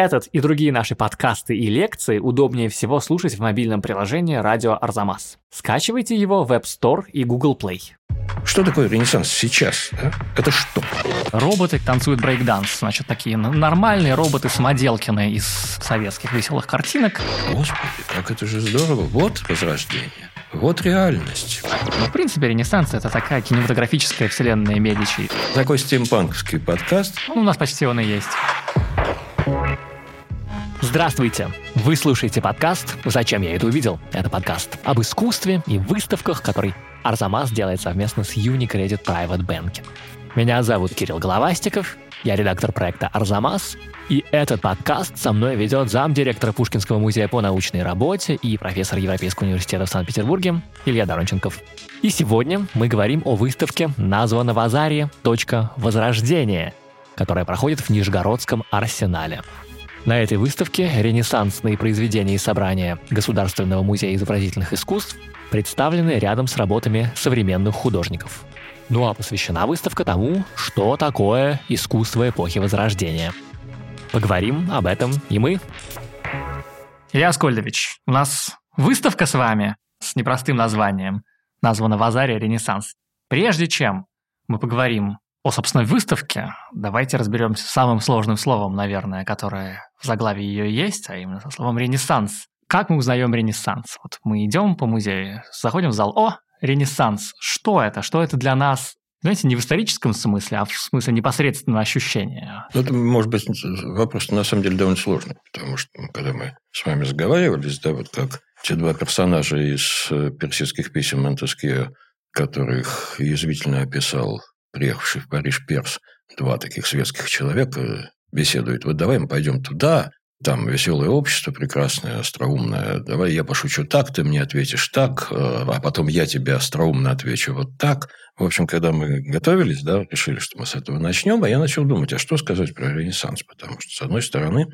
Этот и другие наши подкасты и лекции удобнее всего слушать в мобильном приложении «Радио Арзамас». Скачивайте его в App Store и Google Play. Что такое ренессанс сейчас? А? Это что? Роботы танцуют брейкданс. Значит, такие нормальные роботы-самоделкины из советских веселых картинок. Господи, как это же здорово. Вот возрождение. Вот реальность. Ну, в принципе, Ренессанс — это такая кинематографическая вселенная Медичи. Такой стимпанковский подкаст. Ну, у нас почти он и есть. Здравствуйте! Вы слушаете подкаст «Зачем я это увидел?» Это подкаст об искусстве и выставках, который Арзамас делает совместно с Unicredit Private Banking. Меня зовут Кирилл Головастиков, я редактор проекта «Арзамас», и этот подкаст со мной ведет замдиректора Пушкинского музея по научной работе и профессор Европейского университета в Санкт-Петербурге Илья Доронченков. И сегодня мы говорим о выставке «Названа в Азаре. Возрождение», которая проходит в Нижегородском арсенале. На этой выставке ренессансные произведения и собрания Государственного музея изобразительных искусств представлены рядом с работами современных художников. Ну а посвящена выставка тому, что такое искусство эпохи Возрождения. Поговорим об этом и мы. Илья Аскольдович, у нас выставка с вами с непростым названием, названа «Вазария Ренессанс». Прежде чем мы поговорим о собственной выставке, давайте разберемся с самым сложным словом, наверное, которое в заглавии ее есть, а именно со словом «ренессанс». Как мы узнаем ренессанс? Вот мы идем по музею, заходим в зал, о, ренессанс. Что это? Что это для нас? Знаете, не в историческом смысле, а в смысле непосредственного ощущения. Ну, это, может быть, вопрос на самом деле довольно сложный, потому что ну, когда мы с вами разговаривались, да, вот как те два персонажа из э, персидских писем Монтескио, которых язвительно описал приехавший в Париж перс, два таких светских человека беседуют. Вот давай мы пойдем туда, там веселое общество прекрасное, остроумное. Давай я пошучу так, ты мне ответишь так, э, а потом я тебе остроумно отвечу вот так. В общем, когда мы готовились, да, решили, что мы с этого начнем, а я начал думать, а что сказать про Ренессанс? Потому что, с одной стороны,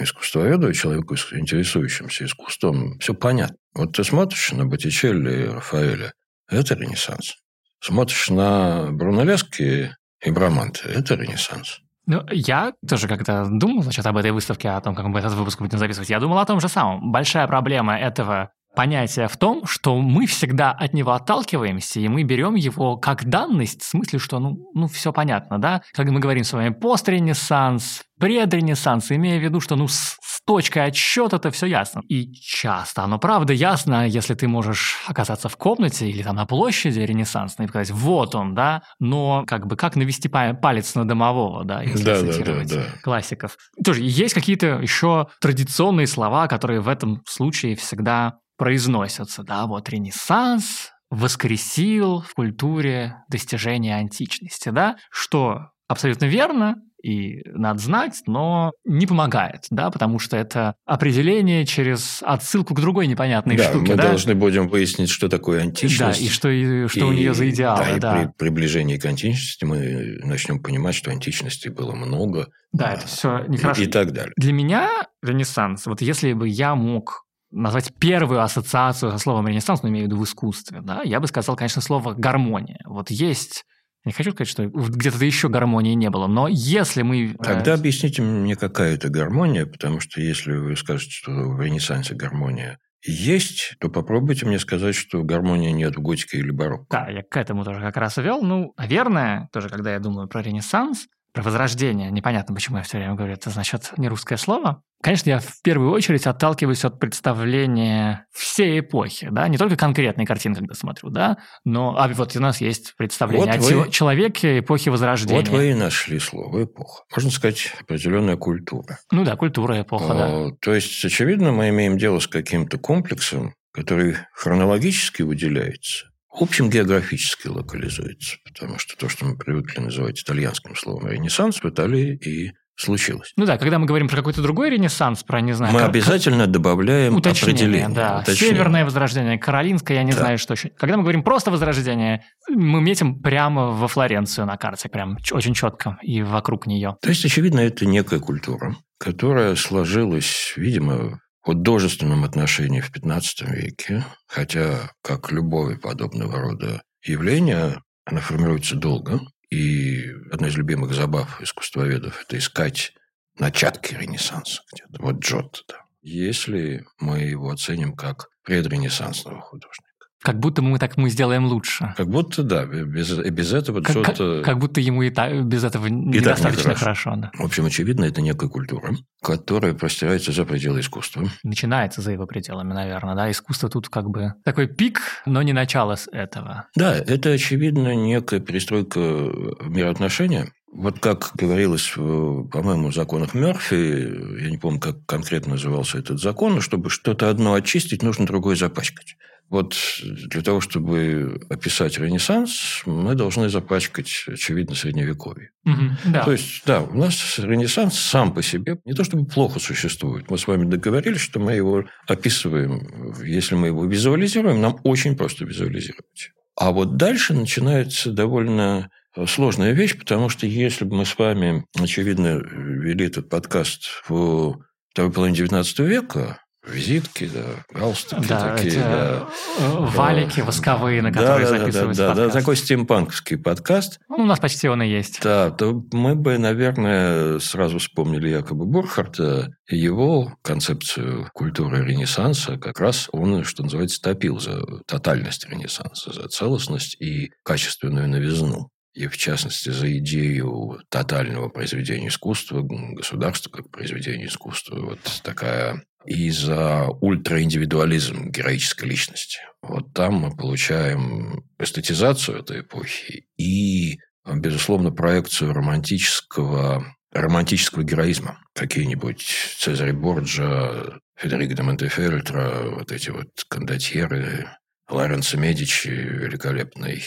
искусствоведу и человеку, интересующимся искусством, все понятно. Вот ты смотришь на Боттичелли и Рафаэля, это Ренессанс. Смотришь на Брунеллески и Браманте, это Ренессанс. Ну, я тоже когда думал, значит, об этой выставке, о том, как мы этот выпуск будем записывать, я думал о том же самом. Большая проблема этого понятия в том, что мы всегда от него отталкиваемся, и мы берем его как данность, в смысле, что, ну, ну все понятно, да? Когда мы говорим с вами постренессанс, предренессанс, имея в виду, что, ну, с, с точкой отсчета это все ясно. И часто оно правда ясно, если ты можешь оказаться в комнате или там на площади ренессансной и сказать, вот он, да, но как бы как навести палец на домового, да, если да, цитировать да, да, да. классиков. Тоже есть какие-то еще традиционные слова, которые в этом случае всегда произносятся, да, вот Ренессанс воскресил в культуре достижения античности, да, что абсолютно верно, и надо знать, но не помогает, да, потому что это определение через отсылку к другой непонятной да, штуке. Мы да, мы должны будем выяснить, что такое античность. Да, и что, и, что и, у нее за идеалы. Да, да. И при приближении к античности мы начнем понимать, что античности было много. Да, а, это все нехорошо. И, и так далее. Для меня Ренессанс, вот если бы я мог назвать первую ассоциацию со словом «ренессанс», но имею в виду в искусстве, да, я бы сказал, конечно, слово «гармония». Вот есть не хочу сказать, что где-то еще гармонии не было, но если мы... Э, Тогда объясните мне, какая это гармония, потому что если вы скажете, что в Ренессансе гармония есть, то попробуйте мне сказать, что гармонии нет в готике или барокко. Да, я к этому тоже как раз вел. Ну, наверное, тоже когда я думаю про Ренессанс, про возрождение, непонятно, почему я все время говорю, это значит не русское слово. Конечно, я в первую очередь отталкиваюсь от представления всей эпохи, да, не только конкретной картины, когда смотрю, да, но а вот у нас есть представление вот вы, о человеке эпохи Возрождения. Вот вы и нашли слово «эпоха». Можно сказать, определенная культура. Ну да, культура, эпоха, а, да. То есть, очевидно, мы имеем дело с каким-то комплексом, который хронологически выделяется, в общем, географически локализуется, потому что то, что мы привыкли называть итальянским словом «ренессанс», в Италии и случилось. Ну да, когда мы говорим про какой-то другой ренессанс, про, не знаю... Мы как, обязательно добавляем уточнение, определение. Да, уточнение. Северное возрождение, Каролинское, я не да. знаю, что еще. Когда мы говорим просто возрождение, мы метим прямо во Флоренцию на карте, прям очень четко и вокруг нее. То есть, очевидно, это некая культура, которая сложилась, видимо, художественном отношении в XV веке, хотя, как любое подобного рода явление, она формируется долго, и одна из любимых забав искусствоведов – это искать начатки Ренессанса где-то. Вот Джотто, да. Если мы его оценим как предренессансного художника. Как будто мы так мы сделаем лучше. Как будто, да, без, без этого как, Джотто... Как, как будто ему и так, без этого недостаточно не хорошо. хорошо да. В общем, очевидно, это некая культура, которая простирается за пределы искусства. Начинается за его пределами, наверное, да? Искусство тут как бы такой пик, но не начало с этого. Да, это, очевидно, некая перестройка мироотношения, вот как говорилось, по-моему, в законах Мерфи, я не помню, как конкретно назывался этот закон, но чтобы что-то одно очистить, нужно другое запачкать. Вот для того, чтобы описать Ренессанс, мы должны запачкать, очевидно, Средневековье. Угу, да. То есть, да, у нас Ренессанс сам по себе не то чтобы плохо существует. Мы с вами договорились, что мы его описываем. Если мы его визуализируем, нам очень просто визуализировать. А вот дальше начинается довольно сложная вещь, потому что если бы мы с вами, очевидно, вели этот подкаст в второй половине XIX века, визитки, да, галстуки да, такие, да. Э, валики да. восковые, на которые да, записываются да, да, да, такой стимпанковский подкаст. Ну, у нас почти он и есть. Да, то мы бы, наверное, сразу вспомнили якобы Бурхарта и его концепцию культуры Ренессанса. Как раз он, что называется, топил за тотальность Ренессанса, за целостность и качественную новизну и в частности за идею тотального произведения искусства, государства как произведения искусства. Вот такая и за ультраиндивидуализм героической личности. Вот там мы получаем эстетизацию этой эпохи и, безусловно, проекцию романтического, романтического героизма. Какие-нибудь Цезарь Борджа, Федерико де Монтефельтро, вот эти вот кондотьеры, Лоренцо Медичи, великолепный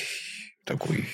такой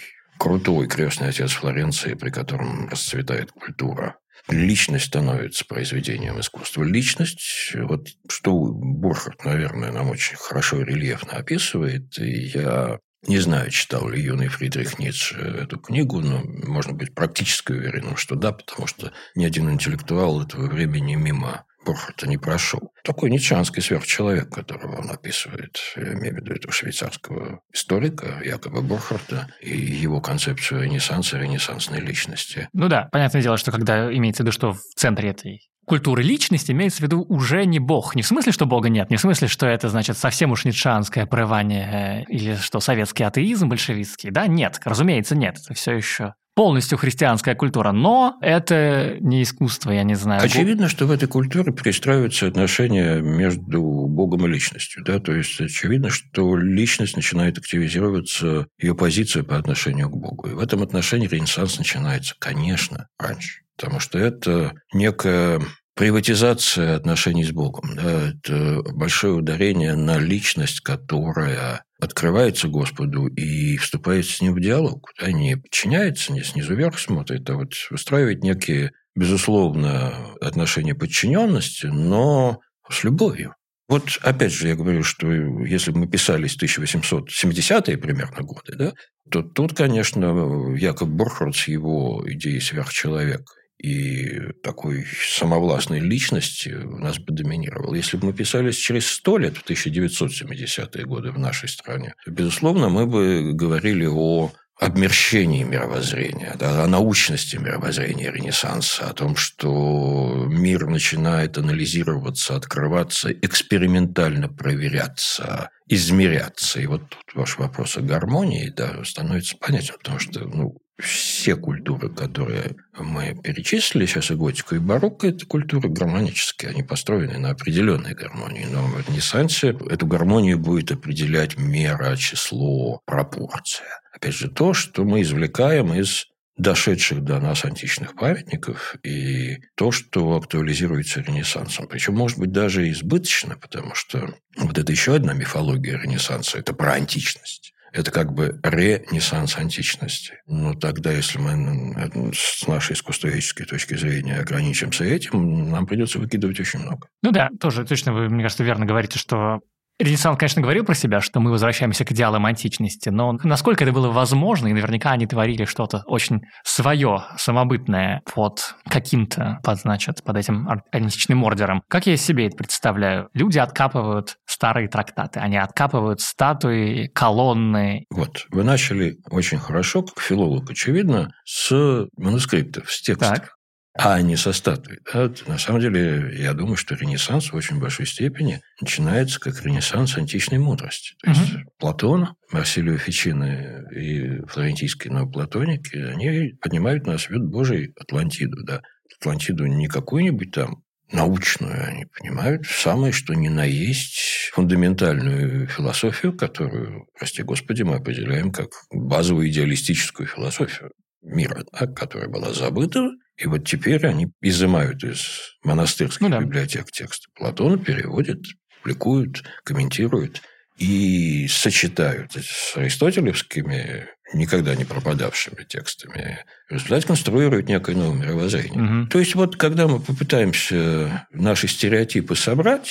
крутой крестный отец Флоренции, при котором расцветает культура. Личность становится произведением искусства. Личность, вот что Бурхард, наверное, нам очень хорошо и рельефно описывает, и я не знаю, читал ли юный Фридрих Ницше эту книгу, но можно быть практически уверенным, что да, потому что ни один интеллектуал этого времени мимо Бурхарта не прошел. Такой ницшанский сверхчеловек, которого он описывает, я имею в виду этого швейцарского историка, якобы Бурхарта, и его концепцию ренессанса, ренессансной личности. Ну да, понятное дело, что когда имеется в виду, что в центре этой культуры личности имеется в виду уже не Бог. Не в смысле, что Бога нет, не в смысле, что это, значит, совсем уж ницшанское прорывание э, или что советский атеизм большевистский. Да, нет, разумеется, нет. Это все еще полностью христианская культура, но это не искусство, я не знаю. Очевидно, что в этой культуре перестраиваются отношения между Богом и личностью. Да? То есть очевидно, что личность начинает активизироваться, ее позиция по отношению к Богу. И в этом отношении Ренессанс начинается, конечно, раньше. Потому что это некая приватизация отношений с Богом. Да, это большое ударение на личность, которая открывается Господу и вступает с ним в диалог. Да, не подчиняется, не снизу вверх смотрит, а вот выстраивает некие, безусловно, отношения подчиненности, но с любовью. Вот опять же я говорю, что если бы мы писались 1870-е примерно годы, да, то тут, конечно, Якоб Бурхард с его идеей сверхчеловека и такой самовластной личности у нас бы доминировал. Если бы мы писались через сто лет, в 1970-е годы в нашей стране, то, безусловно, мы бы говорили о обмерщении мировоззрения, да, о научности мировоззрения Ренессанса, о том, что мир начинает анализироваться, открываться, экспериментально проверяться, измеряться. И вот тут ваш вопрос о гармонии да, становится понятен, потому что ну, все культуры, которые мы перечислили, сейчас и готику, и барокко, это культуры гармонические, они построены на определенной гармонии. Но в Ренессансе эту гармонию будет определять мера, число, пропорция. Опять же, то, что мы извлекаем из дошедших до нас античных памятников и то, что актуализируется Ренессансом. Причем, может быть, даже избыточно, потому что вот это еще одна мифология Ренессанса – это про античность. Это как бы ренессанс античности. Но тогда, если мы с нашей искусствоведческой точки зрения ограничимся этим, нам придется выкидывать очень много. Ну да, тоже точно вы, мне кажется, верно говорите, что Ренессанс, конечно, говорил про себя, что мы возвращаемся к идеалам античности, но насколько это было возможно, и наверняка они творили что-то очень свое, самобытное под каким-то, под, значит, под этим античным ордером. Как я себе это представляю? Люди откапывают старые трактаты, они откапывают статуи, колонны. Вот, вы начали очень хорошо, как филолог, очевидно, с манускриптов, с текстов. Так. А не со статуей. Да? На самом деле, я думаю, что Ренессанс в очень большой степени начинается как Ренессанс античной мудрости. То есть угу. Платон, Марсилио Фичино и флорентийские неоплатоники, они поднимают на свет Божий Атлантиду. Да? Атлантиду не какую-нибудь там научную, они понимают самое, что ни на есть фундаментальную философию, которую, прости господи, мы определяем как базовую идеалистическую философию мира, да, которая была забыта, и вот теперь они изымают из монастырских ну, да. библиотек тексты Платона, переводят, публикуют, комментируют и сочетают с аристотелевскими, никогда не пропадавшими текстами. В результате конструируют некое новое мировоззрение. Угу. То есть, вот когда мы попытаемся наши стереотипы собрать,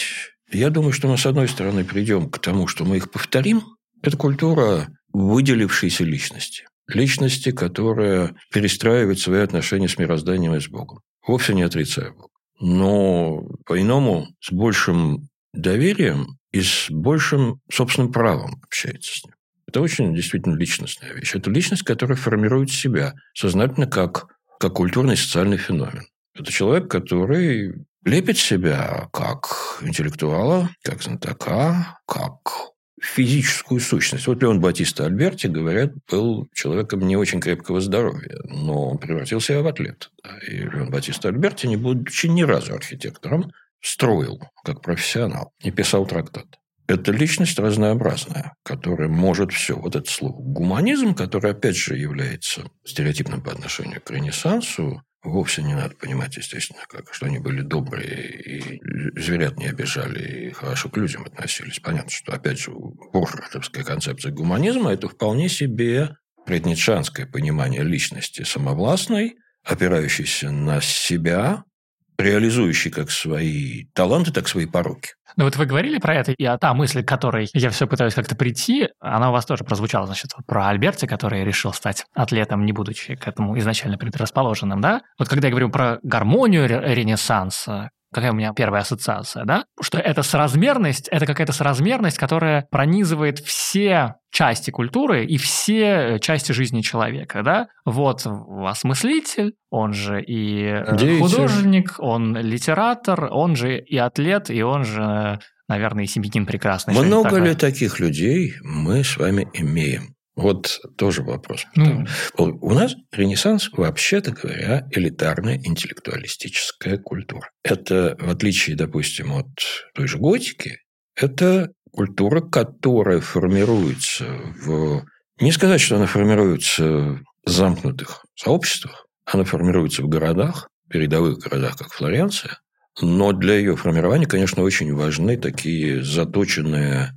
я думаю, что мы, с одной стороны, придем к тому, что мы их повторим. Это культура выделившейся личности. Личности, которая перестраивает свои отношения с мирозданием и с Богом. Вовсе не отрицая Бога. Но по-иному, с большим доверием и с большим собственным правом общается с ним. Это очень действительно личностная вещь. Это личность, которая формирует себя сознательно как, как культурный и социальный феномен. Это человек, который лепит себя как интеллектуала, как знатока, как физическую сущность. Вот Леон Батиста Альберти, говорят, был человеком не очень крепкого здоровья, но превратился в атлета. И Леон Батиста Альберти, не будучи ни разу архитектором, строил как профессионал и писал трактат. Это личность разнообразная, которая может все. Вот это слово «гуманизм», который, опять же, является стереотипным по отношению к Ренессансу, вовсе не надо понимать, естественно, как, что они были добрые и зверят не обижали и хорошо к людям относились. Понятно, что, опять же, борхартовская концепция гуманизма – это вполне себе предничанское понимание личности самовластной, опирающейся на себя, реализующий как свои таланты, так и свои пороки. Ну вот вы говорили про это, и та мысль, к которой я все пытаюсь как-то прийти, она у вас тоже прозвучала, значит, про Альберти, который решил стать атлетом, не будучи к этому изначально предрасположенным, да? Вот когда я говорю про гармонию Ренессанса, какая у меня первая ассоциация, да? Что это соразмерность, это какая-то соразмерность, которая пронизывает все части культуры и все части жизни человека, да? Вот осмыслитель, он же и э, Деятель. художник, он литератор, он же и атлет, и он же, наверное, и семьянин прекрасный. Много ли таких людей мы с вами имеем? Вот тоже вопрос. Ну, у нас Ренессанс, вообще-то говоря, элитарная интеллектуалистическая культура. Это, в отличие, допустим, от той же готики, это культура, которая формируется в... Не сказать, что она формируется в замкнутых сообществах, она формируется в городах, передовых городах, как Флоренция, но для ее формирования, конечно, очень важны такие заточенные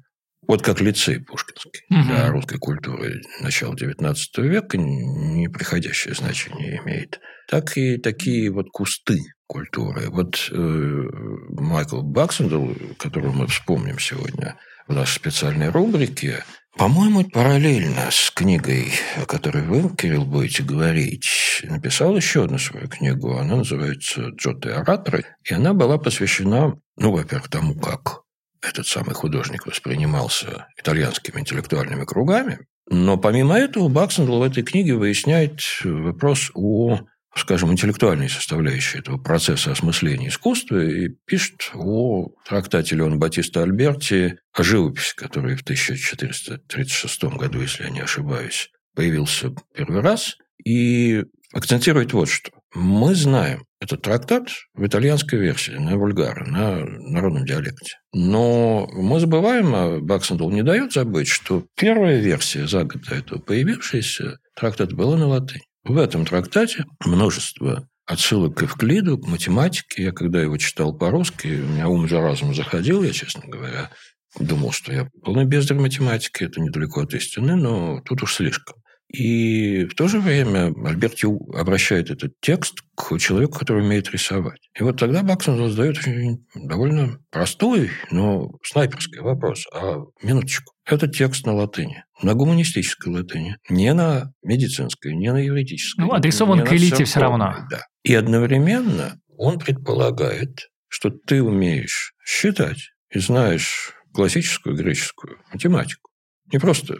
вот как лицей Пушкинский угу. для русской культуры начала XIX века непреходящее значение имеет, так и такие вот кусты культуры. Вот э, Майкл Баксендл, которого мы вспомним сегодня в нашей специальной рубрике, по-моему, параллельно с книгой, о которой вы, Кирилл, будете говорить, написал еще одну свою книгу. Она называется «Джотто и ораторы», и она была посвящена, ну, во-первых, тому, как этот самый художник воспринимался итальянскими интеллектуальными кругами. Но помимо этого Баксендл в этой книге выясняет вопрос о скажем, интеллектуальной составляющей этого процесса осмысления искусства и пишет о трактате Леона Баттисты Альберти о живописи, который в 1436 году, если я не ошибаюсь, появился первый раз, и акцентирует вот что. Мы знаем этот трактат в итальянской версии, на вульгаре, на народном диалекте. Но мы забываем, а Баксендл не дает забыть, что первая версия за год до этого появившаяся трактат была на латыни. В этом трактате множество отсылок к Эвклиду, к математике. Я когда его читал по-русски, у меня ум за разум заходил, я, честно говоря, думал, что я полный бездарь математики, это недалеко от истины, но тут уж слишком. И в то же время Альберти обращает этот текст к человеку, который умеет рисовать. И вот тогда Баксон задает очень довольно простой, но снайперский вопрос. А минуточку. Этот текст на латыни, на гуманистической латыни, не на медицинской, не на юридической. Ну, адресован к элите все равно. Да. И одновременно он предполагает, что ты умеешь считать и знаешь классическую греческую математику. Не просто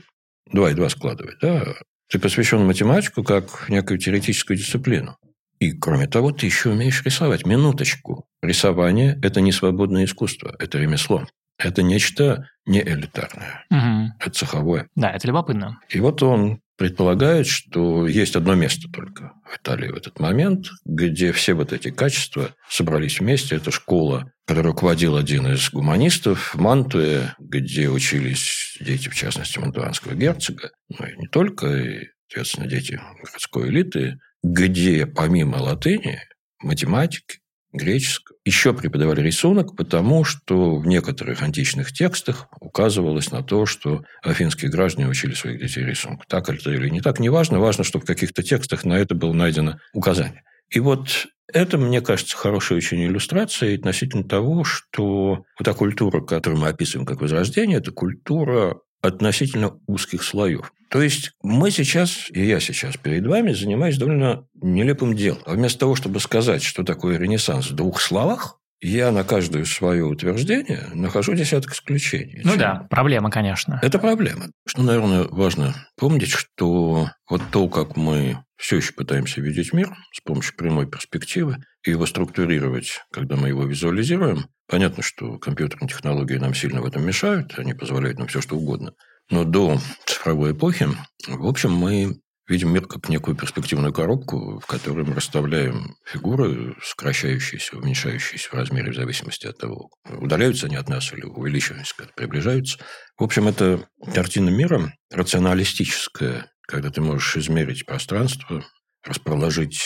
два и два складывать, да, ты посвящен математику как некую теоретическую дисциплину. И, кроме того, ты еще умеешь рисовать. Минуточку. Рисование – это не свободное искусство, это ремесло. Это нечто не элитарное. Угу. Это цеховое. Да, это любопытно. И вот он предполагает, что есть одно место только в Италии в этот момент, где все вот эти качества собрались вместе. Это школа, которую руководил один из гуманистов в Мантуе, где учились дети, в частности, мантуанского герцога, ну и не только, и, соответственно, дети городской элиты, где помимо латыни, математики, греческого. Еще преподавали рисунок, потому что в некоторых античных текстах указывалось на то, что афинские граждане учили своих детей рисунку. Так это или не так, неважно. Важно, что в каких-то текстах на это было найдено указание. И вот это, мне кажется, хорошая очень иллюстрация относительно того, что вот та культура, которую мы описываем как возрождение, это культура относительно узких слоев. То есть мы сейчас, и я сейчас перед вами, занимаюсь довольно нелепым делом. Вместо того, чтобы сказать, что такое Ренессанс в двух словах, я на каждое свое утверждение нахожу десяток исключений. Ну Чем? да, проблема, конечно. Это проблема. Что, наверное, важно помнить, что вот то, как мы все еще пытаемся видеть мир с помощью прямой перспективы и его структурировать, когда мы его визуализируем, понятно, что компьютерные технологии нам сильно в этом мешают, они позволяют нам все, что угодно. Но до цифровой эпохи, в общем, мы видим мир как некую перспективную коробку, в которой мы расставляем фигуры, сокращающиеся, уменьшающиеся в размере в зависимости от того, удаляются они от нас или увеличиваются, приближаются. В общем, это картина мира рационалистическая, когда ты можешь измерить пространство, расположить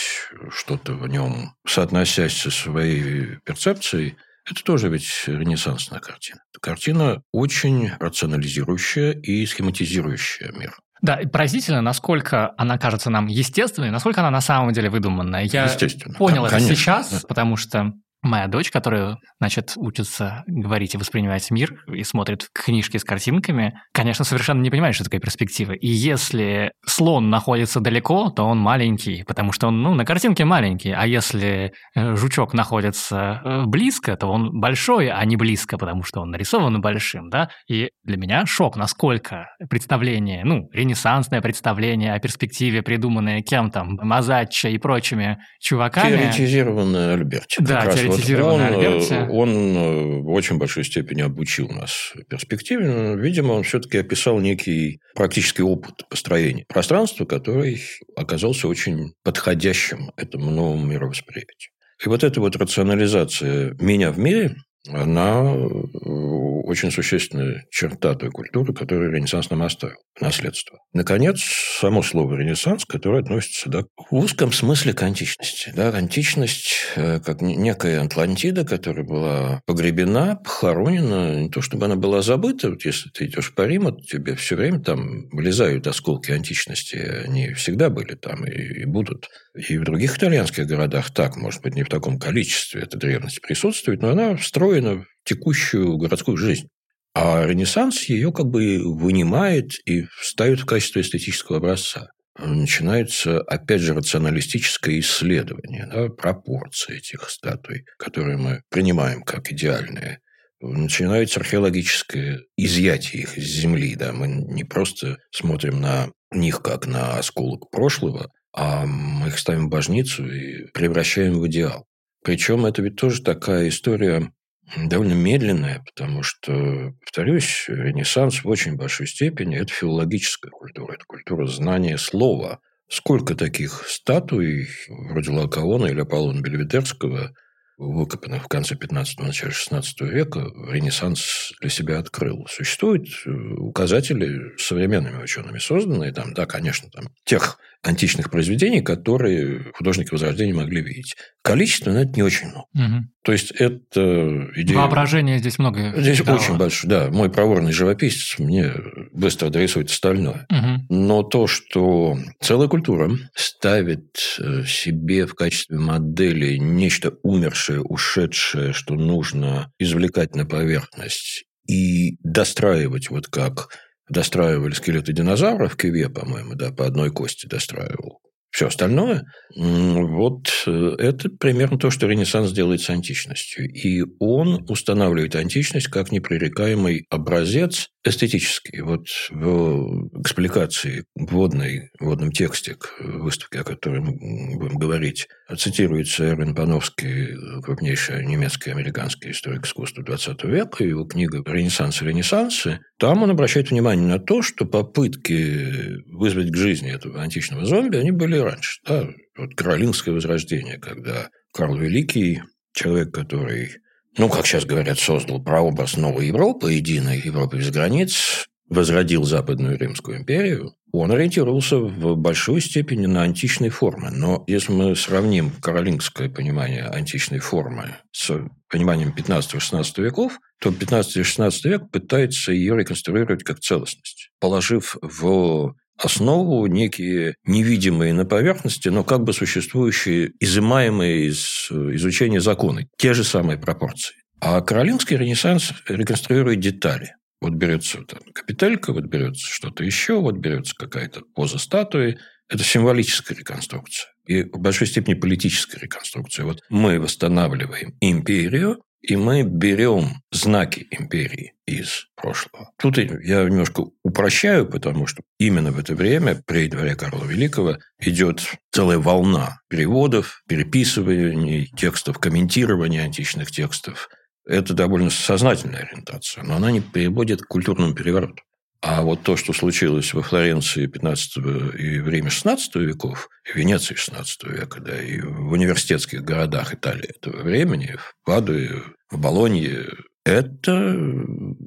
что-то в нем, соотносясь со своей перцепцией, это тоже ведь ренессансная картина. Картина очень рационализирующая и схематизирующая мир. Да, поразительно, насколько она кажется нам естественной, насколько она на самом деле выдуманная. Я понял это конечно, сейчас, да. потому что Моя дочь, которая, значит, учится говорить и воспринимать мир и смотрит книжки с картинками, конечно, совершенно не понимает, что такое перспектива. И если слон находится далеко, то он маленький, потому что он, ну, на картинке маленький. А если э, жучок находится э, близко, то он большой, а не близко, потому что он нарисован большим, да? И для меня шок, насколько представление, ну, ренессансное представление о перспективе, придуманное кем там, Мазаччо и прочими чуваками. Теоретизированное Альберти. Да, теоретизированное вот он, Альберти. Он э, в очень большой степени обучил нас перспективе, но, видимо, он все-таки описал некий практический опыт построения пространства, который оказался очень подходящим этому новому мировосприятию. И вот эта вот рационализация меня в мире, она очень существенная черта той культуры, которую Ренессанс нам оставил, наследство. Наконец, само слово «ренессанс», которое относится да, в узком смысле к античности. Да, античность э, как некая Атлантида, которая была погребена, похоронена, не то чтобы она была забыта, вот если ты идешь по Риму, тебе все время там вылезают осколки античности, они всегда были там и, и будут. И в других итальянских городах так, может быть, не в таком количестве эта древность присутствует, но она встроена текущую городскую жизнь. А Ренессанс ее как бы вынимает и ставит в качестве эстетического образца. Начинается, опять же, рационалистическое исследование да, пропорций этих статуй, которые мы принимаем как идеальные. Начинается археологическое изъятие их из земли. Да. Мы не просто смотрим на них как на осколок прошлого, а мы их ставим в божницу и превращаем в идеал. Причем это ведь тоже такая история довольно медленная, потому что, повторюсь, Ренессанс в очень большой степени – это филологическая культура, это культура знания слова. Сколько таких статуй, вроде Лакаона или Аполлона Бельведерского, выкопанных в конце 15-го, начале 16 века, Ренессанс для себя открыл. Существуют э, указатели современными учеными созданные, там, да, конечно, там, тех античных произведений, которые художники Возрождения могли видеть. Количественно это не очень много. Угу. То есть, это идея... Воображение здесь много. Здесь дало. очень большое, да. Мой проворный живописец мне быстро дорисует остальное. Угу. Но то, что целая культура ставит э, себе в качестве модели нечто умершее, ушедшее, что нужно извлекать на поверхность и достраивать вот как достраивали скелеты динозавров, Киве, по-моему, да, по одной кости достраивал. Все остальное, вот э, это примерно то, что Ренессанс делает с античностью. И он устанавливает античность как непререкаемый образец эстетический. Вот в экспликации вводной, в вводном тексте к выставке, о которой мы будем говорить, цитируется Эрвин Пановский, крупнейший немецкий американский историк искусства XX века, его книга «Ренессанс и ренессансы». Там он обращает внимание на то, что попытки вызвать к жизни этого античного зомби, они были раньше. Да? Вот Каролинское возрождение, когда Карл Великий, человек, который ну, как сейчас говорят, создал прообраз новой Европы, единой Европы без границ, возродил Западную Римскую империю, он ориентировался в большой степени на античные формы. Но если мы сравним каролингское понимание античной формы с пониманием 15-16 веков, то 15 и 16 век пытается ее реконструировать как целостность, положив в основу некие невидимые на поверхности, но как бы существующие, изымаемые из изучения законы, те же самые пропорции. А Каролинский ренессанс реконструирует детали. Вот берется там капителька, вот берется что-то еще, вот берется какая-то поза статуи. Это символическая реконструкция. И в большой степени политическая реконструкция. Вот мы восстанавливаем империю, и мы берем знаки империи из прошлого. Тут я немножко упрощаю, потому что именно в это время, при дворе Карла Великого, идет целая волна переводов, переписываний текстов, комментирования античных текстов. Это довольно сознательная ориентация, но она не приводит к культурному перевороту. А вот то, что случилось во Флоренции 15 и в Риме 16 веков, в Венеции 16 века, да, и в университетских городах Италии этого времени, в Падуе, в Болонье, это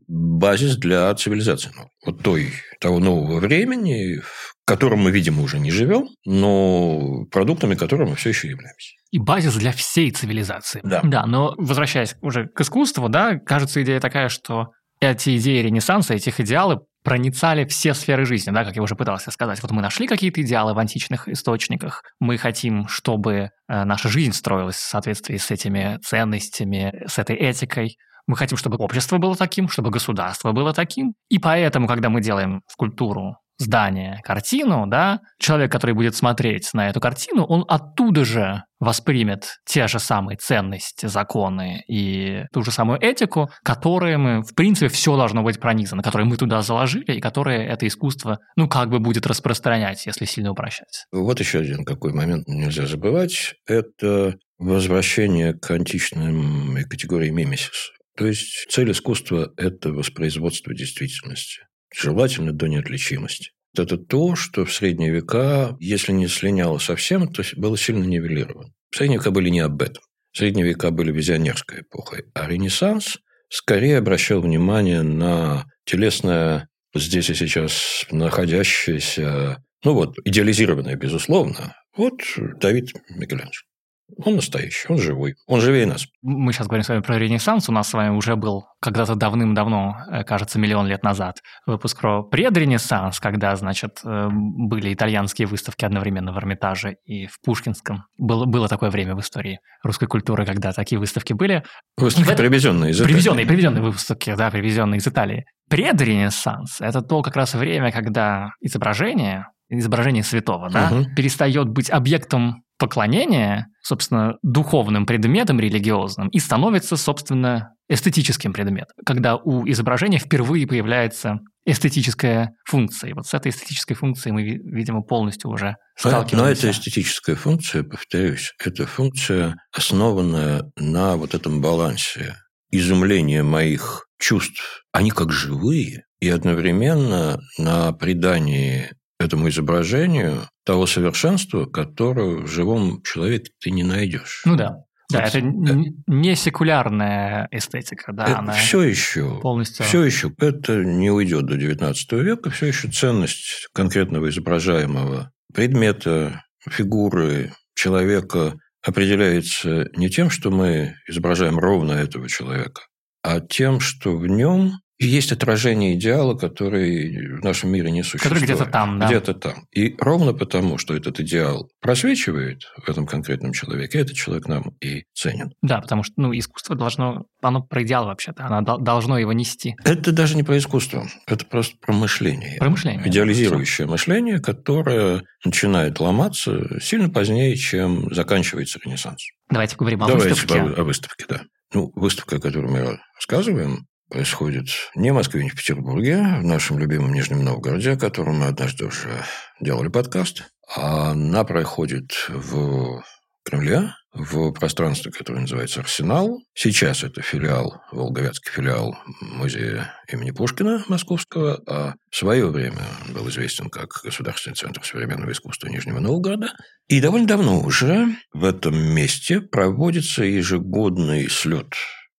базис для цивилизации. Ну, вот той, того нового времени, в котором мы, видимо, уже не живем, но продуктами которого мы все еще являемся. И базис для всей цивилизации. Да. Да, но возвращаясь уже к искусству, да, кажется, идея такая, что эти идеи Ренессанса, этих идеалы проницали все сферы жизни, да, как я уже пытался сказать. Вот мы нашли какие-то идеалы в античных источниках, мы хотим, чтобы э, наша жизнь строилась в соответствии с этими ценностями, с этой этикой. Мы хотим, чтобы общество было таким, чтобы государство было таким. И поэтому, когда мы делаем скульптуру здание, картину, да, человек, который будет смотреть на эту картину, он оттуда же воспримет те же самые ценности, законы и ту же самую этику, которые мы, в принципе, все должно быть пронизано, которые мы туда заложили, и которые это искусство, ну, как бы будет распространять, если сильно упрощать. Вот еще один какой момент нельзя забывать. Это возвращение к античным категории мимесис. То есть цель искусства – это воспроизводство действительности желательно до неотличимости. Это то, что в средние века, если не слиняло совсем, то было сильно нивелировано. Средние века были не об этом. Средние века были визионерской эпохой, а Ренессанс скорее обращал внимание на телесное, здесь и сейчас находящееся, ну вот, идеализированное, безусловно, вот Давид Микеланджело. Он настоящий, он живой, он живее нас. Мы сейчас говорим с вами про Ренессанс. У нас с вами уже был когда-то давным-давно, э, кажется, миллион лет назад, выпуск про предренессанс, когда, значит, э, были итальянские выставки одновременно в Эрмитаже и в Пушкинском. Было, было такое время в истории русской культуры, когда такие выставки были. Выставки, привезенные из Италии. Привезенные, привезенные выставки, да, привезенные из Италии. Предренессанс – это то как раз время, когда изображение, изображение святого, да, угу. перестает быть объектом поклонения, собственно, духовным предметом религиозным и становится, собственно, эстетическим предметом, когда у изображения впервые появляется эстетическая функция. И вот с этой эстетической функцией мы, видимо, полностью уже сталкиваемся. Но эта эстетическая функция, повторюсь, это функция, основанная на вот этом балансе изумления моих чувств. Они как живые, и одновременно на придании этому изображению того совершенства, которое в живом человеке ты не найдешь. Ну да. Да, это не секулярная эстетика, да, это она все еще, полностью. Все еще, это не уйдет до XIX века, все еще ценность конкретного изображаемого предмета, фигуры человека определяется не тем, что мы изображаем ровно этого человека, а тем, что в нем есть отражение идеала, который в нашем мире не существует. Который где-то там, да. Где-то там. И ровно потому, что этот идеал просвечивает в этом конкретном человеке, этот человек нам и ценен. Да, потому что ну, искусство должно, оно про идеал вообще-то, оно должно его нести. Это даже не про искусство, это просто про мышление. Про мышление. Идеализирующее да. мышление, которое начинает ломаться сильно позднее, чем заканчивается Ренессанс. Давайте поговорим о Давайте выставке. О, о выставке, да. Ну, выставка, о которой мы рассказываем, происходит не в Москве, не в Петербурге, в нашем любимом Нижнем Новгороде, о котором мы однажды уже делали подкаст. А она проходит в Кремле, в пространстве, которое называется «Арсенал». Сейчас это филиал, волговятский филиал музея имени Пушкина московского, а в свое время был известен как Государственный центр современного искусства Нижнего Новгорода. И довольно давно уже в этом месте проводится ежегодный слет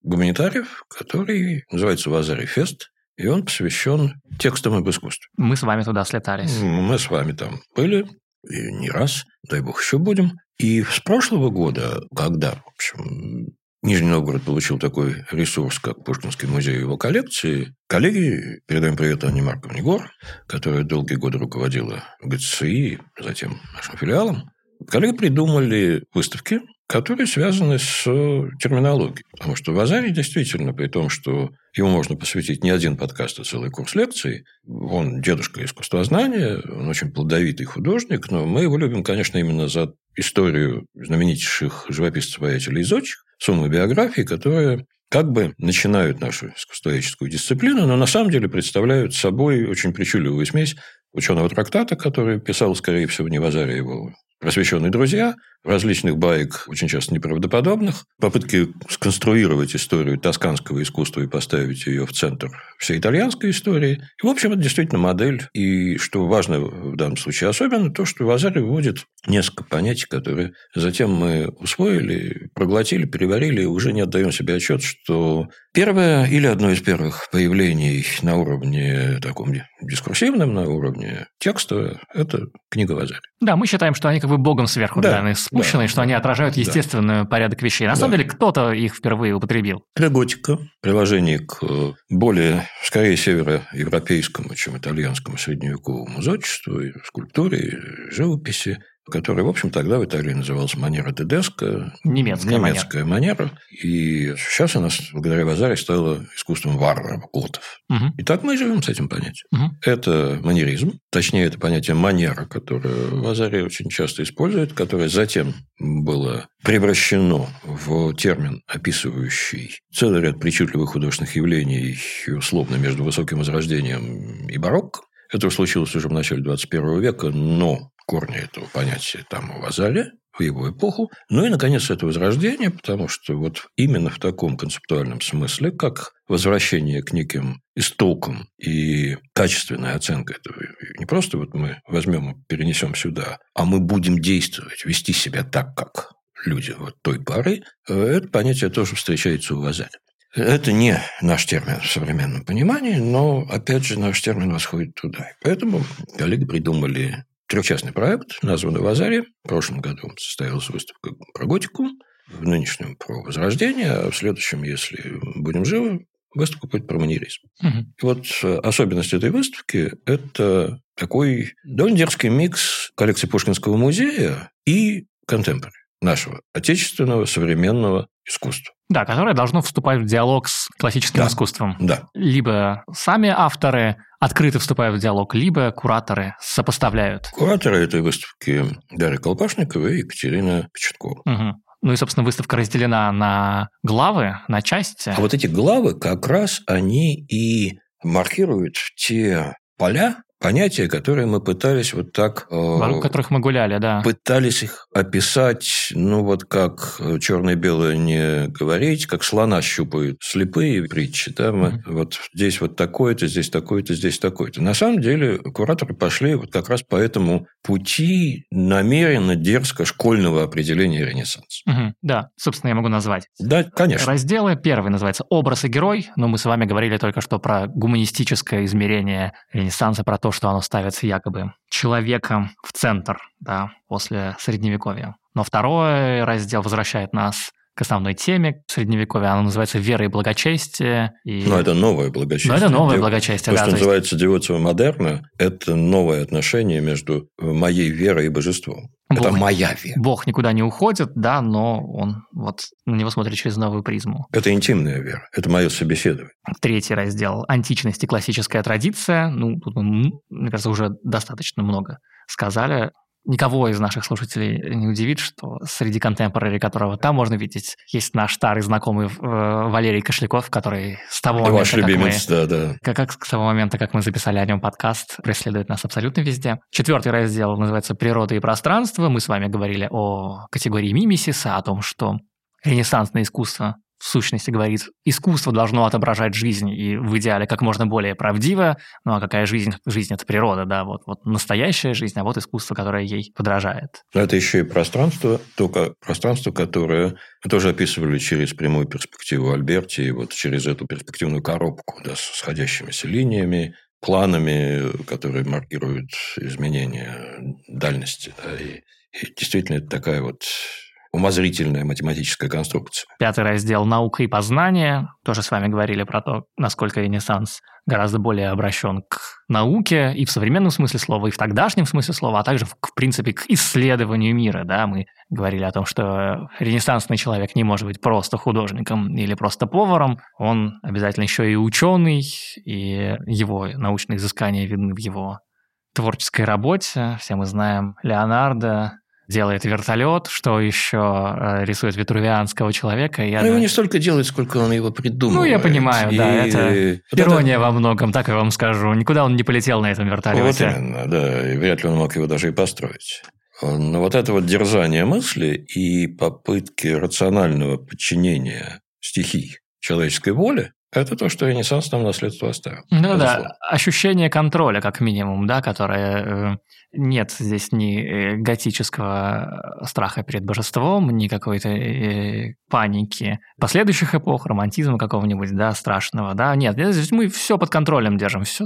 гуманитариев, который называется «Вазари Фест», и он посвящен текстам об искусстве. Мы с вами туда слетались. Мы с вами там были, и не раз, дай бог еще будем. И с прошлого года, когда, в общем, Нижний Новгород получил такой ресурс, как Пушкинский музей и его коллекции, коллеги, передаем привет Анне Марковне Гор, которая долгие годы руководила ГЦИ, затем нашим филиалом, коллеги придумали выставки, которые связаны с терминологией. Потому что в Азаре действительно, при том, что ему можно посвятить не один подкаст, а целый курс лекций, он дедушка искусствознания, он очень плодовитый художник, но мы его любим, конечно, именно за историю знаменитейших живописцев-воятелей из отчих, суммы биографии, которые как бы начинают нашу искусствоведческую дисциплину, но на самом деле представляют собой очень причудливую смесь ученого трактата, который писал, скорее всего, не в Азаре его просвещенные друзья, различных баек, очень часто неправдоподобных, попытки сконструировать историю тосканского искусства и поставить ее в центр всей итальянской истории. И, в общем, это действительно модель. И, что важно в данном случае особенно, то, что Вазари вводит несколько понятий, которые затем мы усвоили, проглотили, переварили, и уже не отдаем себе отчет, что первое или одно из первых появлений на уровне таком дискурсивном, на уровне текста – это книга Вазари. Да, мы считаем, что они как бы богом сверху да, да спущенные, да, что да, они отражают естественный да. порядок вещей. На да. самом деле кто-то их впервые употребил. Готика, приложение к более, скорее, североевропейскому, чем итальянскому средневековому зодчеству, и скульптуре, и живописи который, в общем, тогда в Италии назывался манера Тедеско. Немецкая, немецкая манера. манера. И сейчас она, благодаря Базаре, стала искусством варваров, готов. Угу. И так мы живем с этим понятием. Угу. Это манеризм, точнее, это понятие манера, которое Базаре очень часто использует, которое затем было превращено в термин, описывающий целый ряд причудливых художественных явлений, условно, между высоким возрождением и барокко. Это случилось уже в начале 21 века, но корни этого понятия там у Вазаля, в его эпоху. Ну и, наконец, это возрождение, потому что вот именно в таком концептуальном смысле, как возвращение к неким истокам и качественная оценка этого. Не просто вот мы возьмем и перенесем сюда, а мы будем действовать, вести себя так, как люди вот той поры, это понятие тоже встречается у Вазаля. Это не наш термин в современном понимании, но, опять же, наш термин восходит туда. поэтому коллеги придумали трехчастный проект, названный «Вазари». В прошлом году состоялась выставка про готику, в нынешнем про возрождение, а в следующем, если будем живы, выставка будет про манеризм. Угу. И вот э, особенность этой выставки – это такой довольно дерзкий микс коллекции Пушкинского музея и контемпори нашего отечественного современного искусства. Да, которое должно вступать в диалог с классическим да. искусством. Да. Либо сами авторы открыто вступают в диалог, либо кураторы сопоставляют. Кураторы этой выставки Дарья Колпашникова и Екатерина Печаткова. Угу. Ну и, собственно, выставка разделена на главы, на части. А вот эти главы как раз они и маркируют те поля, понятия, которые мы пытались вот так... Вокруг э, которых мы гуляли, да. Пытались их описать, ну вот как черное-белое не говорить, как слона щупают слепые притчи. Да? Мы, mm-hmm. Вот здесь вот такое-то, здесь такое-то, здесь такое-то. На самом деле кураторы пошли вот как раз по этому пути намеренно, дерзко школьного определения Ренессанса. Mm-hmm. Да, собственно, я могу назвать. Да, конечно. Разделы. Первый называется «Образ и герой», но мы с вами говорили только что про гуманистическое измерение Ренессанса, про то, что оно ставится якобы человеком в центр, да, после Средневековья. Но второй раздел возвращает нас к основной теме Средневековья. Она называется «Вера и благочестие». И... Но это новое благочестие. Но это новое благочестие, То, да. что то есть- называется девоция модерна, это новое отношение между моей верой и божеством. Это Бог- моя вера. Бог никуда не уходит, да, но он вот на него смотрит через новую призму. Это интимная вера. Это мое собеседование. Третий раздел «Античность и классическая традиция». Ну, тут мы, мне кажется, уже достаточно много сказали. Никого из наших слушателей не удивит, что среди контемпорари, которого там можно видеть, есть наш старый знакомый э, Валерий Кошляков, который с того момента, Ваш как мы любимец, да, да. как, как с того момента, как мы записали о нем подкаст, преследует нас абсолютно везде. Четвертый раздел называется «Природа и пространство». Мы с вами говорили о категории мимисиса, о том, что ренессансное искусство в сущности говорит, искусство должно отображать жизнь и в идеале как можно более правдиво. Ну а какая жизнь? Жизнь – это природа, да, вот, вот настоящая жизнь, а вот искусство, которое ей подражает. Но это еще и пространство, только пространство, которое мы тоже описывали через прямую перспективу Альберти, и вот через эту перспективную коробку да, с сходящимися линиями, планами, которые маркируют изменения дальности. Да, и, и действительно это такая вот умозрительная математическая конструкция. Пятый раздел «Наука и познание». Тоже с вами говорили про то, насколько Ренессанс гораздо более обращен к науке и в современном смысле слова, и в тогдашнем смысле слова, а также, в, в принципе, к исследованию мира. Да? Мы говорили о том, что ренессансный человек не может быть просто художником или просто поваром. Он обязательно еще и ученый, и его научные изыскания видны в его творческой работе. Все мы знаем Леонардо, делает вертолет, что еще э, рисует витрувианского человека. Я Но его не столько делает, сколько он его придумывает. Ну, я понимаю, да, И это вот ирония во многом, так я вам скажу. Никуда он не полетел на этом Вот вертолете. именно, да. И вряд ли он мог его даже и построить. Но вот это вот дерзание мысли и попытки рационального подчинения стихий человеческой воле – это то, что Ренессанс нам наследство оставил. Ну Безусловно. да, ощущение контроля, как минимум, да, которое... э, Нет здесь ни э, готического страха перед божеством, ни какой-то э, паники последующих эпох, романтизма какого-нибудь, да, страшного, да. Нет, здесь мы все под контролем держим, все,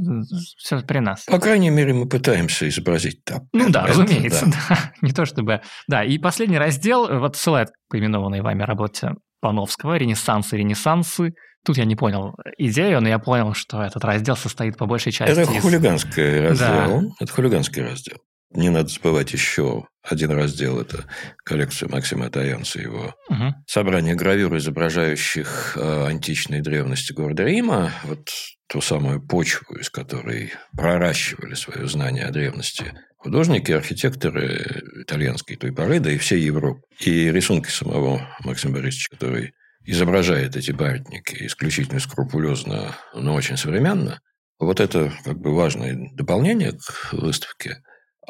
все при нас. По крайней мере, мы пытаемся изобразить так. Ну да, Это, разумеется, да. да. Не то чтобы... Да, и последний раздел, э, вот ссылает к поименованной вами работе Пановского «Ренессанс и ренессансы». Тут я не понял идею, но я понял, что этот раздел состоит по большей части Это из... хулиганский раздел. Да. Это хулиганский раздел. Не надо забывать еще один раздел. Это коллекция Максима Таянца, его Мгм. собрание гравюр, изображающих э, античные древности города Рима, вот ту самую почву, из которой проращивали свое знание о древности художники, архитекторы итальянской той поры, да и всей Европы. И рисунки самого Максима Борисовича, который изображает эти памятники исключительно скрупулезно, но очень современно, вот это как бы важное дополнение к выставке.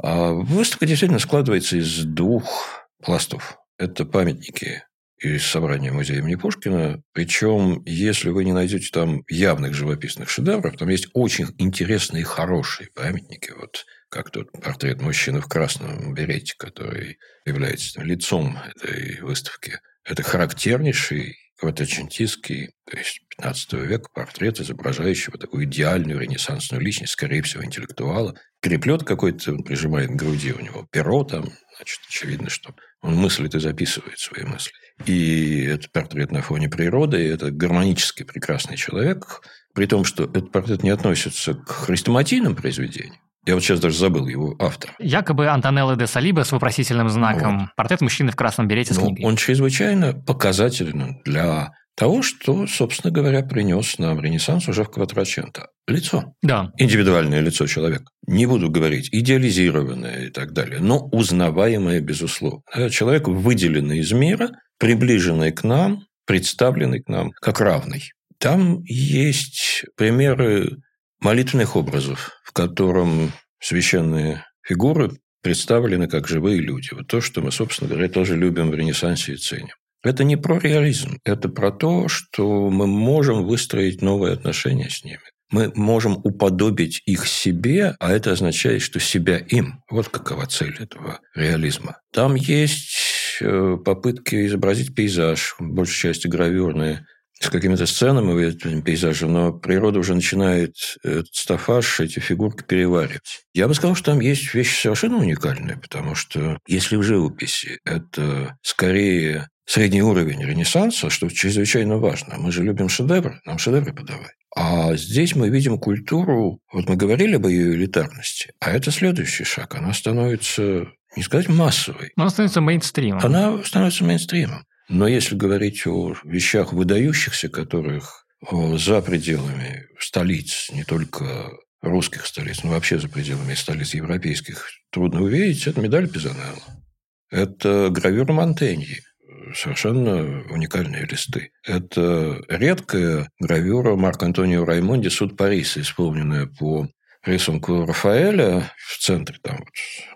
А выставка действительно складывается из двух пластов. Это памятники из собрания музея имени Пушкина. Причем, если вы не найдете там явных живописных шедевров, там есть очень интересные хорошие памятники. Вот как тот портрет мужчины в красном берете, который является лицом этой выставки. Это характернейший квадрачентистский, то есть 15 века портрет, изображающего такую идеальную ренессансную личность, скорее всего, интеллектуала. Креплет какой-то, он прижимает к груди, у него перо там, значит, очевидно, что он мыслит и записывает свои мысли. И это портрет на фоне природы, и это гармонически прекрасный человек, при том, что этот портрет не относится к хрестоматийным произведениям. Я вот сейчас даже забыл его автор. Якобы Антонелло де Салиба с вопросительным знаком. Портрет мужчины в красном берете с Но книгой. он чрезвычайно показателен для того, что, собственно говоря, принес нам Ренессанс уже в Кватраченто. Лицо. Да. Индивидуальное лицо человека. Не буду говорить идеализированное и так далее, но узнаваемое, безусловно. Э, Человек, выделенный из мира, приближенный к нам, представленный к нам как равный. Там есть примеры молитвенных образов, в котором священные фигуры представлены как живые люди. Вот то, что мы, собственно говоря, тоже любим в Ренессансе и ценим. Это не про реализм, это про то, что мы можем выстроить новые отношения с ними. Мы можем уподобить их себе, а это означает, что себя им. Вот какова цель этого реализма. Там есть э, попытки изобразить пейзаж, в большей части гравюрные, с какими-то сценами пейзажем, но природа уже начинает этот стафаж, эти фигурки переваривать. Я бы сказал, что там есть вещи совершенно уникальные, потому что если в живописи это скорее средний уровень Ренессанса, что чрезвычайно важно. Мы же любим шедевры, нам шедевры подавай. А здесь мы видим культуру, вот мы говорили об ее элитарности, а это следующий шаг. Она становится, не сказать массовой. Она становится мейнстримом. Она становится мейнстримом. Но если говорить о вещах выдающихся, которых за пределами столиц, не только русских столиц, но вообще за пределами столиц европейских, трудно увидеть, это медаль Пизанелла. Это гравюра Монтеньи совершенно уникальные листы. Это редкая гравюра Марко Антонио Раймонди «Суд Париса», исполненная по рисунку Рафаэля. В центре там вот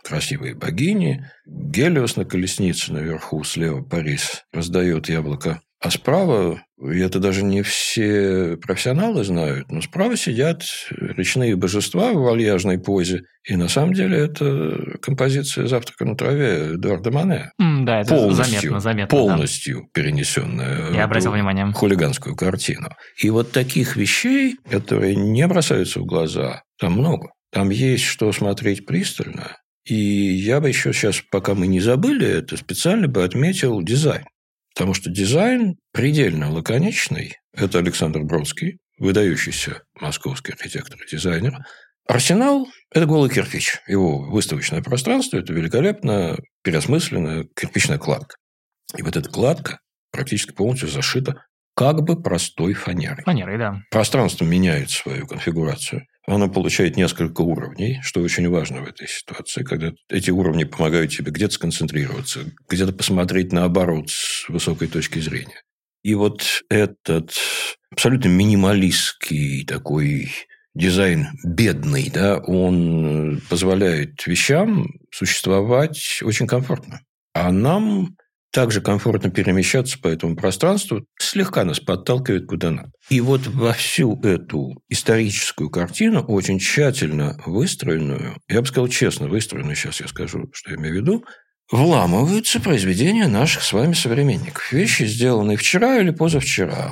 красивые богини. Гелиос на колеснице наверху, слева Парис раздает яблоко. А справа и это даже не все профессионалы знают, но справа сидят речные божества в вальяжной позе. И на самом деле это композиция «Завтрака на траве» Эдуарда Мане. Mm, да, это полностью, заметно, заметно. Полностью да. перенесенная Я обратил внимание. хулиганскую картину. И вот таких вещей, которые не бросаются в глаза, там много. Там есть что смотреть пристально. И я бы еще сейчас, пока мы не забыли это, специально бы отметил дизайн. Потому что дизайн предельно лаконичный. Это Александр Бродский, выдающийся московский архитектор и дизайнер. Арсенал – это голый кирпич. Его выставочное пространство – это великолепно переосмысленная кирпичная кладка. И вот эта кладка практически полностью зашита как бы простой фанерой. Фанерой, да. Пространство меняет свою конфигурацию. Оно получает несколько уровней, что очень важно в этой ситуации, когда эти уровни помогают тебе где-то сконцентрироваться, где-то посмотреть наоборот с высокой точки зрения. И вот этот абсолютно минималистский такой дизайн бедный, да, он позволяет вещам существовать очень комфортно. А нам также комфортно перемещаться по этому пространству, слегка нас подталкивает куда надо. И вот во всю эту историческую картину, очень тщательно выстроенную, я бы сказал честно выстроенную, сейчас я скажу, что я имею в виду, вламываются произведения наших с вами современников. Вещи, сделанные вчера или позавчера.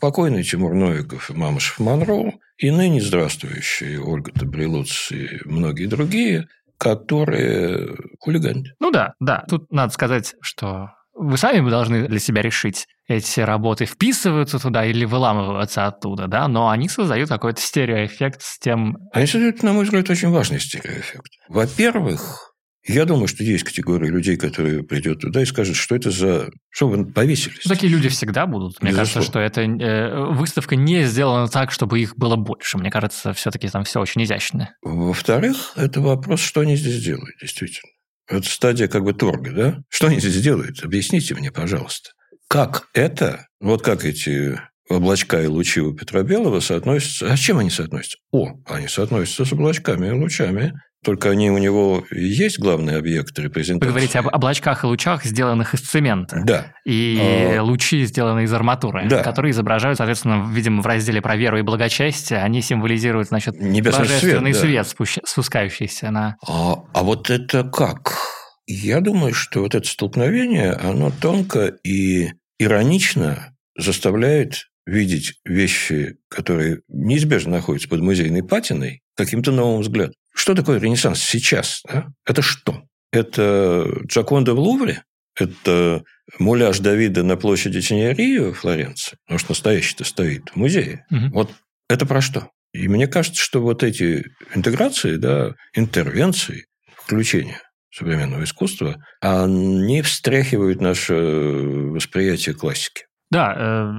Покойный Тимур Новиков и Мамышев Монро, и ныне здравствующие Ольга Табрилуц и многие другие, которые хулиганят. Ну да, да. Тут надо сказать, что вы сами должны для себя решить, эти работы вписываются туда или выламываются оттуда, да, но они создают какой-то стереоэффект с тем... Они создают, на мой взгляд, очень важный стереоэффект. Во-первых, я думаю, что есть категория людей, которые придет туда и скажут, что это за... Что вы повесились? Ну, такие люди всегда будут. Мне Безусловно. кажется, что эта э, выставка не сделана так, чтобы их было больше. Мне кажется, все-таки там все очень изящно. Во-вторых, это вопрос, что они здесь делают, действительно. Это стадия как бы торга, да? Что они здесь делают? Объясните мне, пожалуйста. Как это, вот как эти облачка и лучи у Петра Белого соотносятся... А с чем они соотносятся? О, они соотносятся с облачками и лучами. Только они у него есть главный объект репрезентации. Вы говорите об облачках и лучах, сделанных из цемента. Да. И а... лучи, сделанные из арматуры, да. которые изображают, соответственно, видимо, в разделе про веру и благочестие, они символизируют, значит, Небесный божественный свет, да. свет спускающийся на... А, а вот это как? Я думаю, что вот это столкновение, оно тонко и иронично заставляет видеть вещи, которые неизбежно находятся под музейной патиной, каким-то новым взглядом. Что такое Ренессанс сейчас? Да? Это что? Это Джаконда в Лувре? Это муляж Давида на площади Тиньярио в Флоренции? Потому что настоящий-то стоит в музее. Угу. Вот это про что? И мне кажется, что вот эти интеграции, да, интервенции, включения современного искусства, они встряхивают наше восприятие классики. Да, э,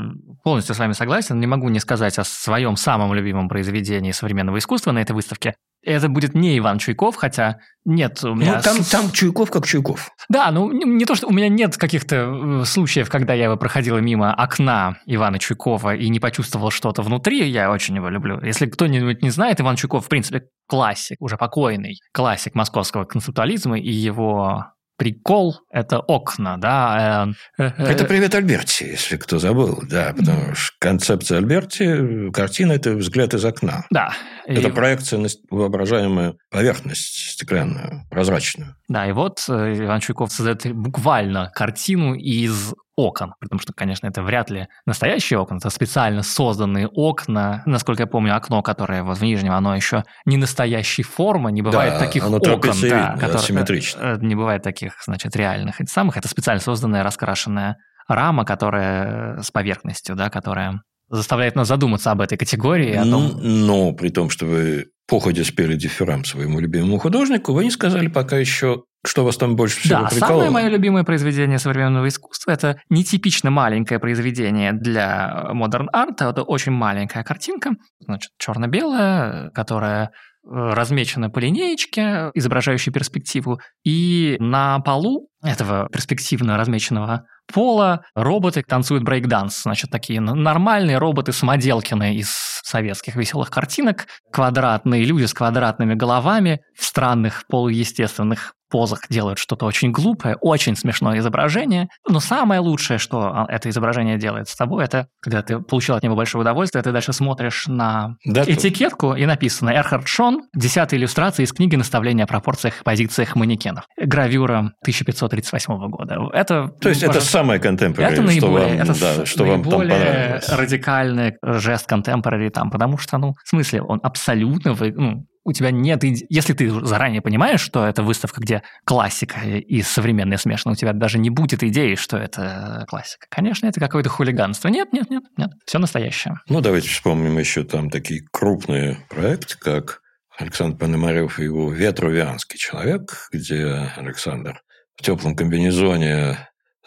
полностью с вами согласен. Не могу не сказать о своем самом любимом произведении современного искусства на этой выставке. Это будет не Иван Чуйков, хотя нет у меня... Ну, там, там Чуйков как Чуйков. Да, ну не то, что у меня нет каких-то э, случаев, когда я бы проходила мимо окна Ивана Чуйкова и не почувствовал что-то внутри, я очень его люблю. Если кто-нибудь не знает, Иван Чуйков, в принципе, классик, уже покойный, классик московского концептуализма, и его прикол – это окна, да. Э, э, это привет Альберти, если кто забыл, да, потому что концепция Альберти, картина – это взгляд из окна. Да. Это и... проекция на воображаемую поверхность стеклянную, прозрачную. Да, и вот э, Иван Чуйков создает буквально картину из окон, потому что, конечно, это вряд ли настоящие окна, это специально созданные окна. Насколько я помню, окно, которое вот в нижнем, оно еще не настоящей формы, не бывает да, таких оно окон, да, которые, э, не бывает таких, значит, реальных этих самых. Это специально созданное, раскрашенное рама, которая с поверхностью, да, которая заставляет нас задуматься об этой категории. О том... Но при том, что вы походе спели дифферам своему любимому художнику, вы не сказали пока еще, что вас там больше всего да, прикололо. самое мое любимое произведение современного искусства – это нетипично маленькое произведение для модерн арта. Это очень маленькая картинка, значит, черно-белая, которая э, размечена по линеечке, изображающей перспективу. И на полу этого перспективно размеченного пола роботы танцуют брейкданс. Значит, такие нормальные роботы-самоделкины из советских веселых картинок, квадратные люди с квадратными головами в странных полуестественных позах делают что-то очень глупое, очень смешное изображение. Но самое лучшее, что а, это изображение делает с тобой, это когда ты получил от него большое удовольствие, ты дальше смотришь на Дату. этикетку и написано «Эрхард Шон, десятая иллюстрация из книги «Наставление о пропорциях и позициях манекенов». Гравюра 1538 года. Это, То есть это самое контемпорари, это что, наиболее, вам, это да, что вам там понравилось. радикальный жест контемпорари там, потому что, ну, в смысле, он абсолютно вы, ну, у тебя нет... Если ты заранее понимаешь, что это выставка, где классика и современная смешана, у тебя даже не будет идеи, что это классика. Конечно, это какое-то хулиганство. Нет, нет, нет, нет. Все настоящее. Ну, давайте вспомним еще там такие крупные проекты, как Александр Пономарев и его «Ветрувианский человек», где Александр в теплом комбинезоне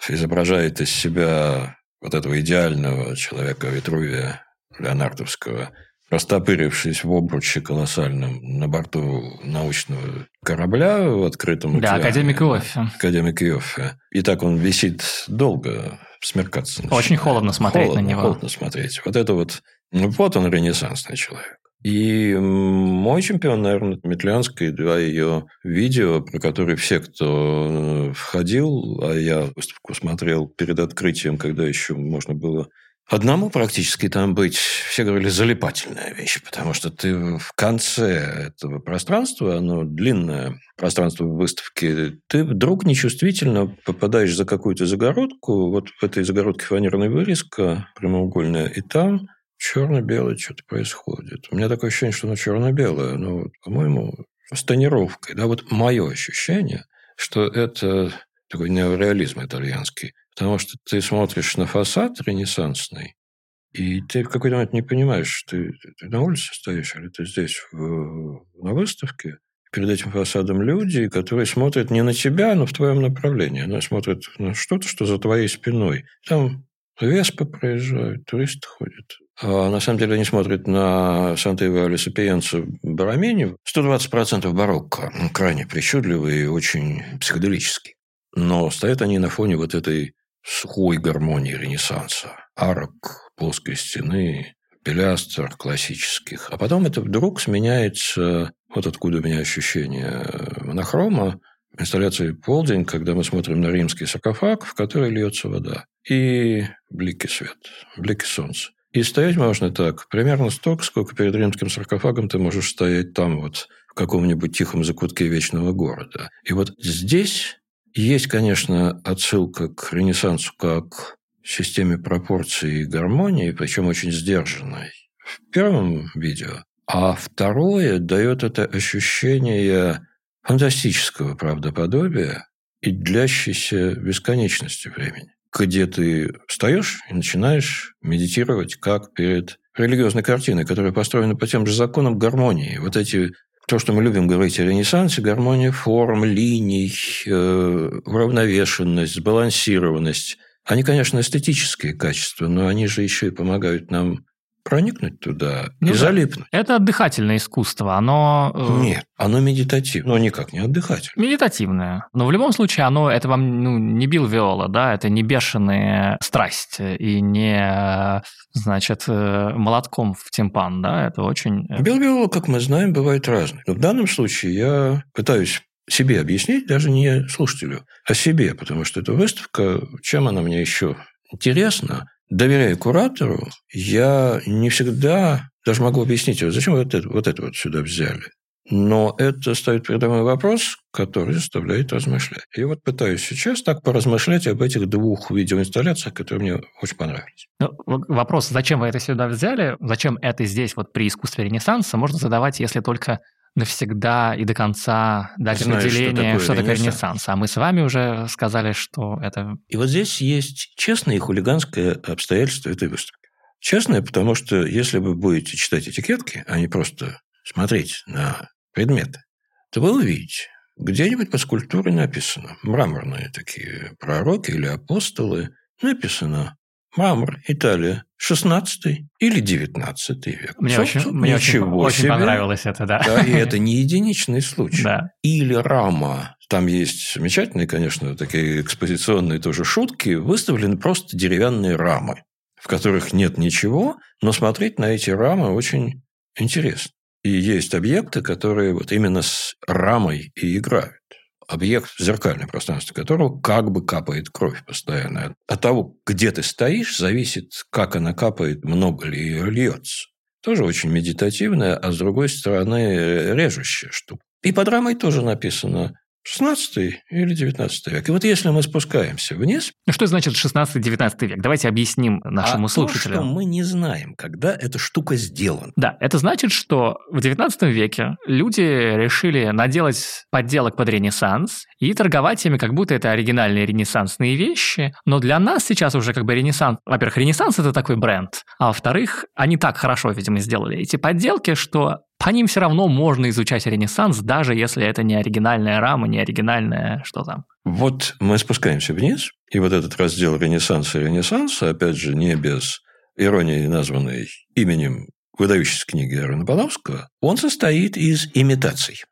изображает из себя вот этого идеального человека Витрувия Леонардовского – растопырившись в обруче колоссальном на борту научного корабля в открытом океане. Да, академик Иоффе. Академик Иоффе. И так он висит долго, смеркаться начинает. Очень холодно смотреть холодно, на него. Холодно смотреть. Вот это вот... Ну, вот он ренессансный человек. И мой чемпион, наверное, Метлянская, два ее видео, про которые все, кто э, входил, а я выставку смотрел перед открытием, когда еще можно было Одному практически там быть, все говорили, залипательная вещь, потому что ты в конце этого пространства, оно длинное пространство выставки, ты вдруг нечувствительно попадаешь за какую-то загородку, вот в этой загородке фанерная вырезка прямоугольная, и там черно-белое что-то происходит. У меня такое ощущение, что оно черно-белое, но, по-моему, с тонировкой. Да, вот мое ощущение, что это такой неореализм итальянский. Потому что ты смотришь на фасад ренессансный, и ты в какой-то момент не понимаешь, ты, ты на улице стоишь или ты здесь в, на выставке. Перед этим фасадом люди, которые смотрят не на тебя, но в твоем направлении. Они смотрят на что-то, что за твоей спиной. Там Веспы проезжают, туристы ходят. А на самом деле они смотрят на Санта-Ивале Сапиенца Барамени. 120% барокко. Крайне причудливый и очень психоделический. Но стоят они на фоне вот этой сухой гармонии Ренессанса. Арок, плоской стены, пилястр классических. А потом это вдруг сменяется, вот откуда у меня ощущение монохрома, инсталляции «Полдень», когда мы смотрим на римский саркофаг, в который льется вода, и блики света, блики солнца. И стоять можно так, примерно столько, сколько перед римским саркофагом ты можешь стоять там вот в каком-нибудь тихом закутке вечного города. И вот здесь есть, конечно, отсылка к Ренессансу как системе пропорций и гармонии, причем очень сдержанной в первом видео. А второе дает это ощущение фантастического правдоподобия и длящейся бесконечности времени, где ты встаешь и начинаешь медитировать как перед религиозной картиной, которая построена по тем же законам гармонии. Вот эти то, что мы любим говорить о Ренессансе, гармония форм, линий, э, уравновешенность, сбалансированность. Они, конечно, эстетические качества, но они же еще и помогают нам проникнуть туда ну, и да. залипнуть. Это отдыхательное искусство, оно... Э, Нет, оно медитативное, но никак не отдыхательное. Медитативное. Но в любом случае оно, это вам ну, не бил виола, да, это не бешеная страсть и не, значит, э, молотком в тимпан, да, это очень... Э, бил виола, как мы знаем, бывает разный. Но в данном случае я пытаюсь себе объяснить, даже не слушателю, а себе, потому что эта выставка, чем она мне еще интересна, доверяя куратору, я не всегда даже могу объяснить, зачем вот это, вот это вот сюда взяли. Но это ставит передо мной вопрос, который заставляет размышлять. И вот пытаюсь сейчас так поразмышлять об этих двух видеоинсталляциях, которые мне очень понравились. Ну, вопрос, зачем вы это сюда взяли, зачем это здесь вот при искусстве Ренессанса, можно задавать, если только навсегда и до конца дать что определение, такое что такое Ренессанс. Ренессанс. А мы с вами уже сказали, что это... И вот здесь есть честное и хулиганское обстоятельство этой выставки. Честное, потому что если вы будете читать этикетки, а не просто смотреть на предметы, то вы увидите, где-нибудь по скульптуре написано, мраморные такие пророки или апостолы, написано мрамор, Италия, 16 или 19 век. Мне Собственно, очень, мне очень, очень понравилось это, да. Да, и это не единичный случай. Да. Или рама. Там есть замечательные, конечно, такие экспозиционные тоже шутки. Выставлены просто деревянные рамы, в которых нет ничего, но смотреть на эти рамы очень интересно. И есть объекты, которые вот именно с рамой и играют. Объект в зеркальном пространстве которого как бы капает кровь постоянно. От того, где ты стоишь, зависит, как она капает, много ли ее льется. Тоже очень медитативная, а с другой стороны режущая штука. И под рамой тоже написано 16 или 19 век. И вот если мы спускаемся вниз, Ну, что значит 16-19 век? Давайте объясним нашему а слушателю. то, что мы не знаем, когда эта штука сделана. Да, это значит, что в 19 веке люди решили наделать подделок под Ренессанс и торговать ими, как будто это оригинальные ренессансные вещи. Но для нас сейчас уже как бы Ренессанс... Во-первых, Ренессанс – это такой бренд. А во-вторых, они так хорошо, видимо, сделали эти подделки, что по ним все равно можно изучать Ренессанс, даже если это не оригинальная рама, не оригинальная что там. Вот мы спускаемся вниз, и вот этот раздел Ренессанса и Ренессанса, опять же, не без иронии, названной именем выдающейся книги Эрона Подовского, он состоит из имитаций.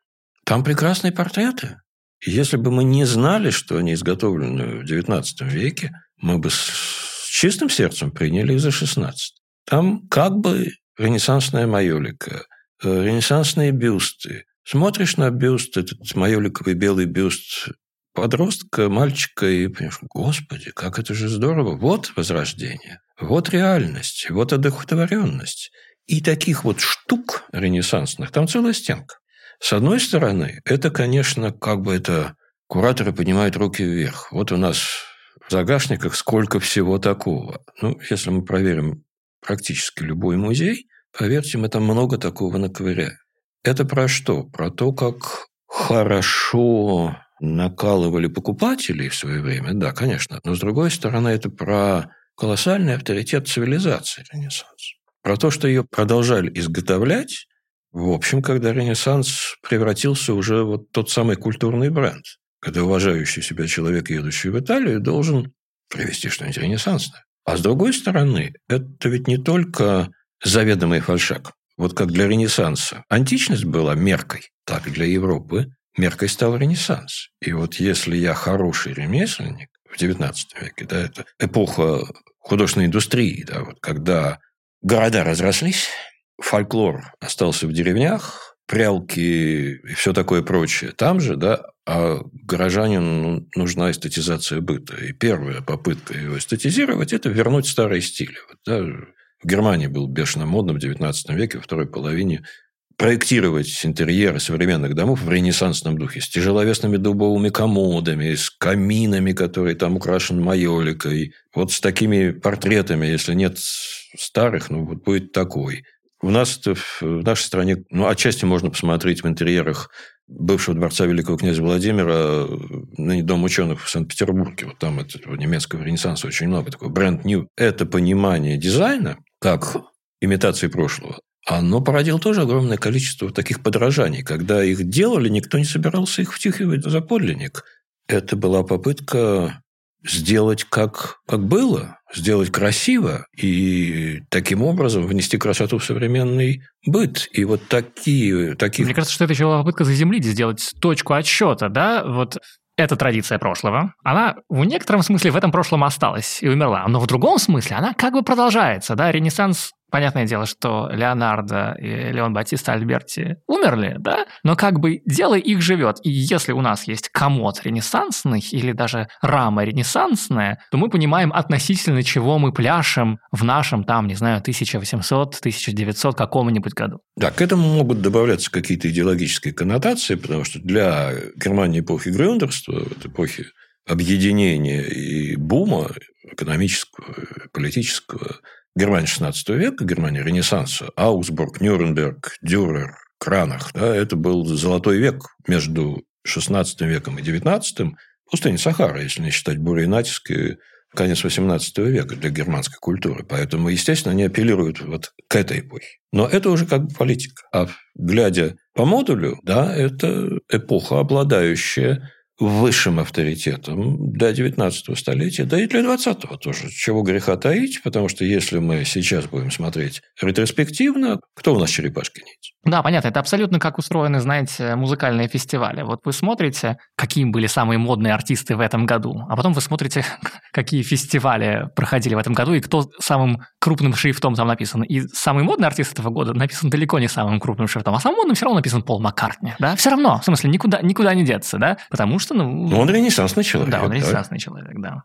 Там прекрасные портреты. И если бы мы не знали, что они изготовлены в XIX веке, мы бы с чистым сердцем приняли их за 16. Там как бы ренессансная майолика, ренессансные бюсты. Смотришь на бюст, этот майоликовый белый бюст подростка, мальчика, и понимаешь, господи, как это же здорово. Вот возрождение, вот реальность, вот одухотворенность. И таких вот штук ренессансных там целая стенка. С одной стороны, это, конечно, как бы это кураторы поднимают руки вверх. Вот у нас в загашниках сколько всего такого. Ну, если мы проверим практически любой музей, поверьте, мы там много такого наковыряем. Это про что? Про то, как хорошо накалывали покупателей в свое время, да, конечно. Но, с другой стороны, это про колоссальный авторитет цивилизации Ренессанс. Про то, что ее продолжали изготовлять, в общем, когда Ренессанс превратился уже вот тот самый культурный бренд, когда уважающий себя человек, едущий в Италию, должен привести что-нибудь ренессансное. А с другой стороны, это ведь не только заведомый фальшак. Вот как для Ренессанса античность была меркой, так для Европы меркой стал Ренессанс. И вот если я хороший ремесленник в XIX веке, да, это эпоха художественной индустрии, да, вот когда города разрослись, фольклор остался в деревнях, прялки и все такое прочее там же, да, а горожанину нужна эстетизация быта. И первая попытка его эстетизировать – это вернуть старые стили. Вот, да, в Германии был бешено модно в XIX веке, во второй половине, проектировать интерьеры современных домов в ренессансном духе, с тяжеловесными дубовыми комодами, с каминами, которые там украшены майоликой, вот с такими портретами, если нет старых, ну, вот будет такой. У нас в нашей стране, ну, отчасти можно посмотреть в интерьерах бывшего дворца Великого князя Владимира, ныне Дом ученых в Санкт-Петербурге. Вот там этого немецкого ренессанса очень много, такой бренд new. Это понимание дизайна, как имитации прошлого, оно породило тоже огромное количество таких подражаний. Когда их делали, никто не собирался их втюхивать за подлинник. Это была попытка сделать как, как было, сделать красиво и таким образом внести красоту в современный быт. И вот такие... таких... Мне кажется, что это еще была попытка заземлить, сделать точку отсчета, да, вот это традиция прошлого. Она в некотором смысле в этом прошлом осталась и умерла. Но в другом смысле она как бы продолжается. Да? Ренессанс Понятное дело, что Леонардо и Леон Батиста Альберти умерли, да, но как бы дело их живет. И если у нас есть комод ренессансный или даже рама ренессансная, то мы понимаем относительно чего мы пляшем в нашем там, не знаю, 1800-1900 каком-нибудь году. Да, к этому могут добавляться какие-то идеологические коннотации, потому что для Германии эпохи Грюндерства, эпохи объединения и бума экономического, политического, Германия XVI века, Германия Ренессанса, Аусбург, Нюрнберг, Дюрер, кранах. Да? Это был золотой век между 16 веком и 19 пустыня Сахара, если не считать буря и натиск, и конец 18 века для германской культуры. Поэтому, естественно, они апеллируют вот к этой эпохе. Но это уже как бы политика. А глядя по модулю, да, это эпоха, обладающая высшим авторитетом до 19 столетия, да и для 20-го тоже. Чего греха таить, потому что если мы сейчас будем смотреть ретроспективно, кто у нас черепашки-ниндзя? Да, понятно. Это абсолютно как устроены, знаете, музыкальные фестивали. Вот вы смотрите, какие были самые модные артисты в этом году, а потом вы смотрите, какие фестивали проходили в этом году, и кто самым крупным шрифтом там написан. И самый модный артист этого года написан далеко не самым крупным шрифтом, а самым модным все равно написан Пол Маккартни. Да? Все равно, в смысле, никуда, никуда не деться, да? Потому что, ну... ну он ренессансный человек. Да, он ренессансный да? человек, да.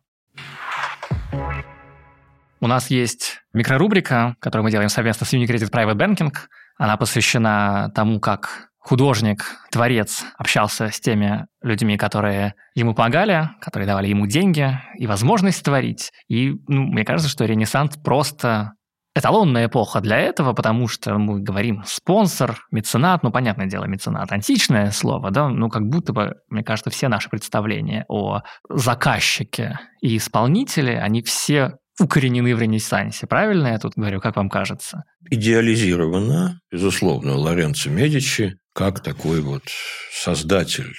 У нас есть микрорубрика, которую мы делаем совместно с Unicredit Private Banking. Она посвящена тому, как художник, творец общался с теми людьми, которые ему помогали, которые давали ему деньги и возможность творить. И ну, мне кажется, что Ренессанс просто эталонная эпоха для этого, потому что мы говорим спонсор, меценат, ну, понятное дело, меценат, античное слово, да, ну, как будто бы, мне кажется, все наши представления о заказчике и исполнителе, они все укоренены в Ренессансе. Правильно я тут говорю, как вам кажется? Идеализировано, безусловно, Лоренцо Медичи как такой вот создатель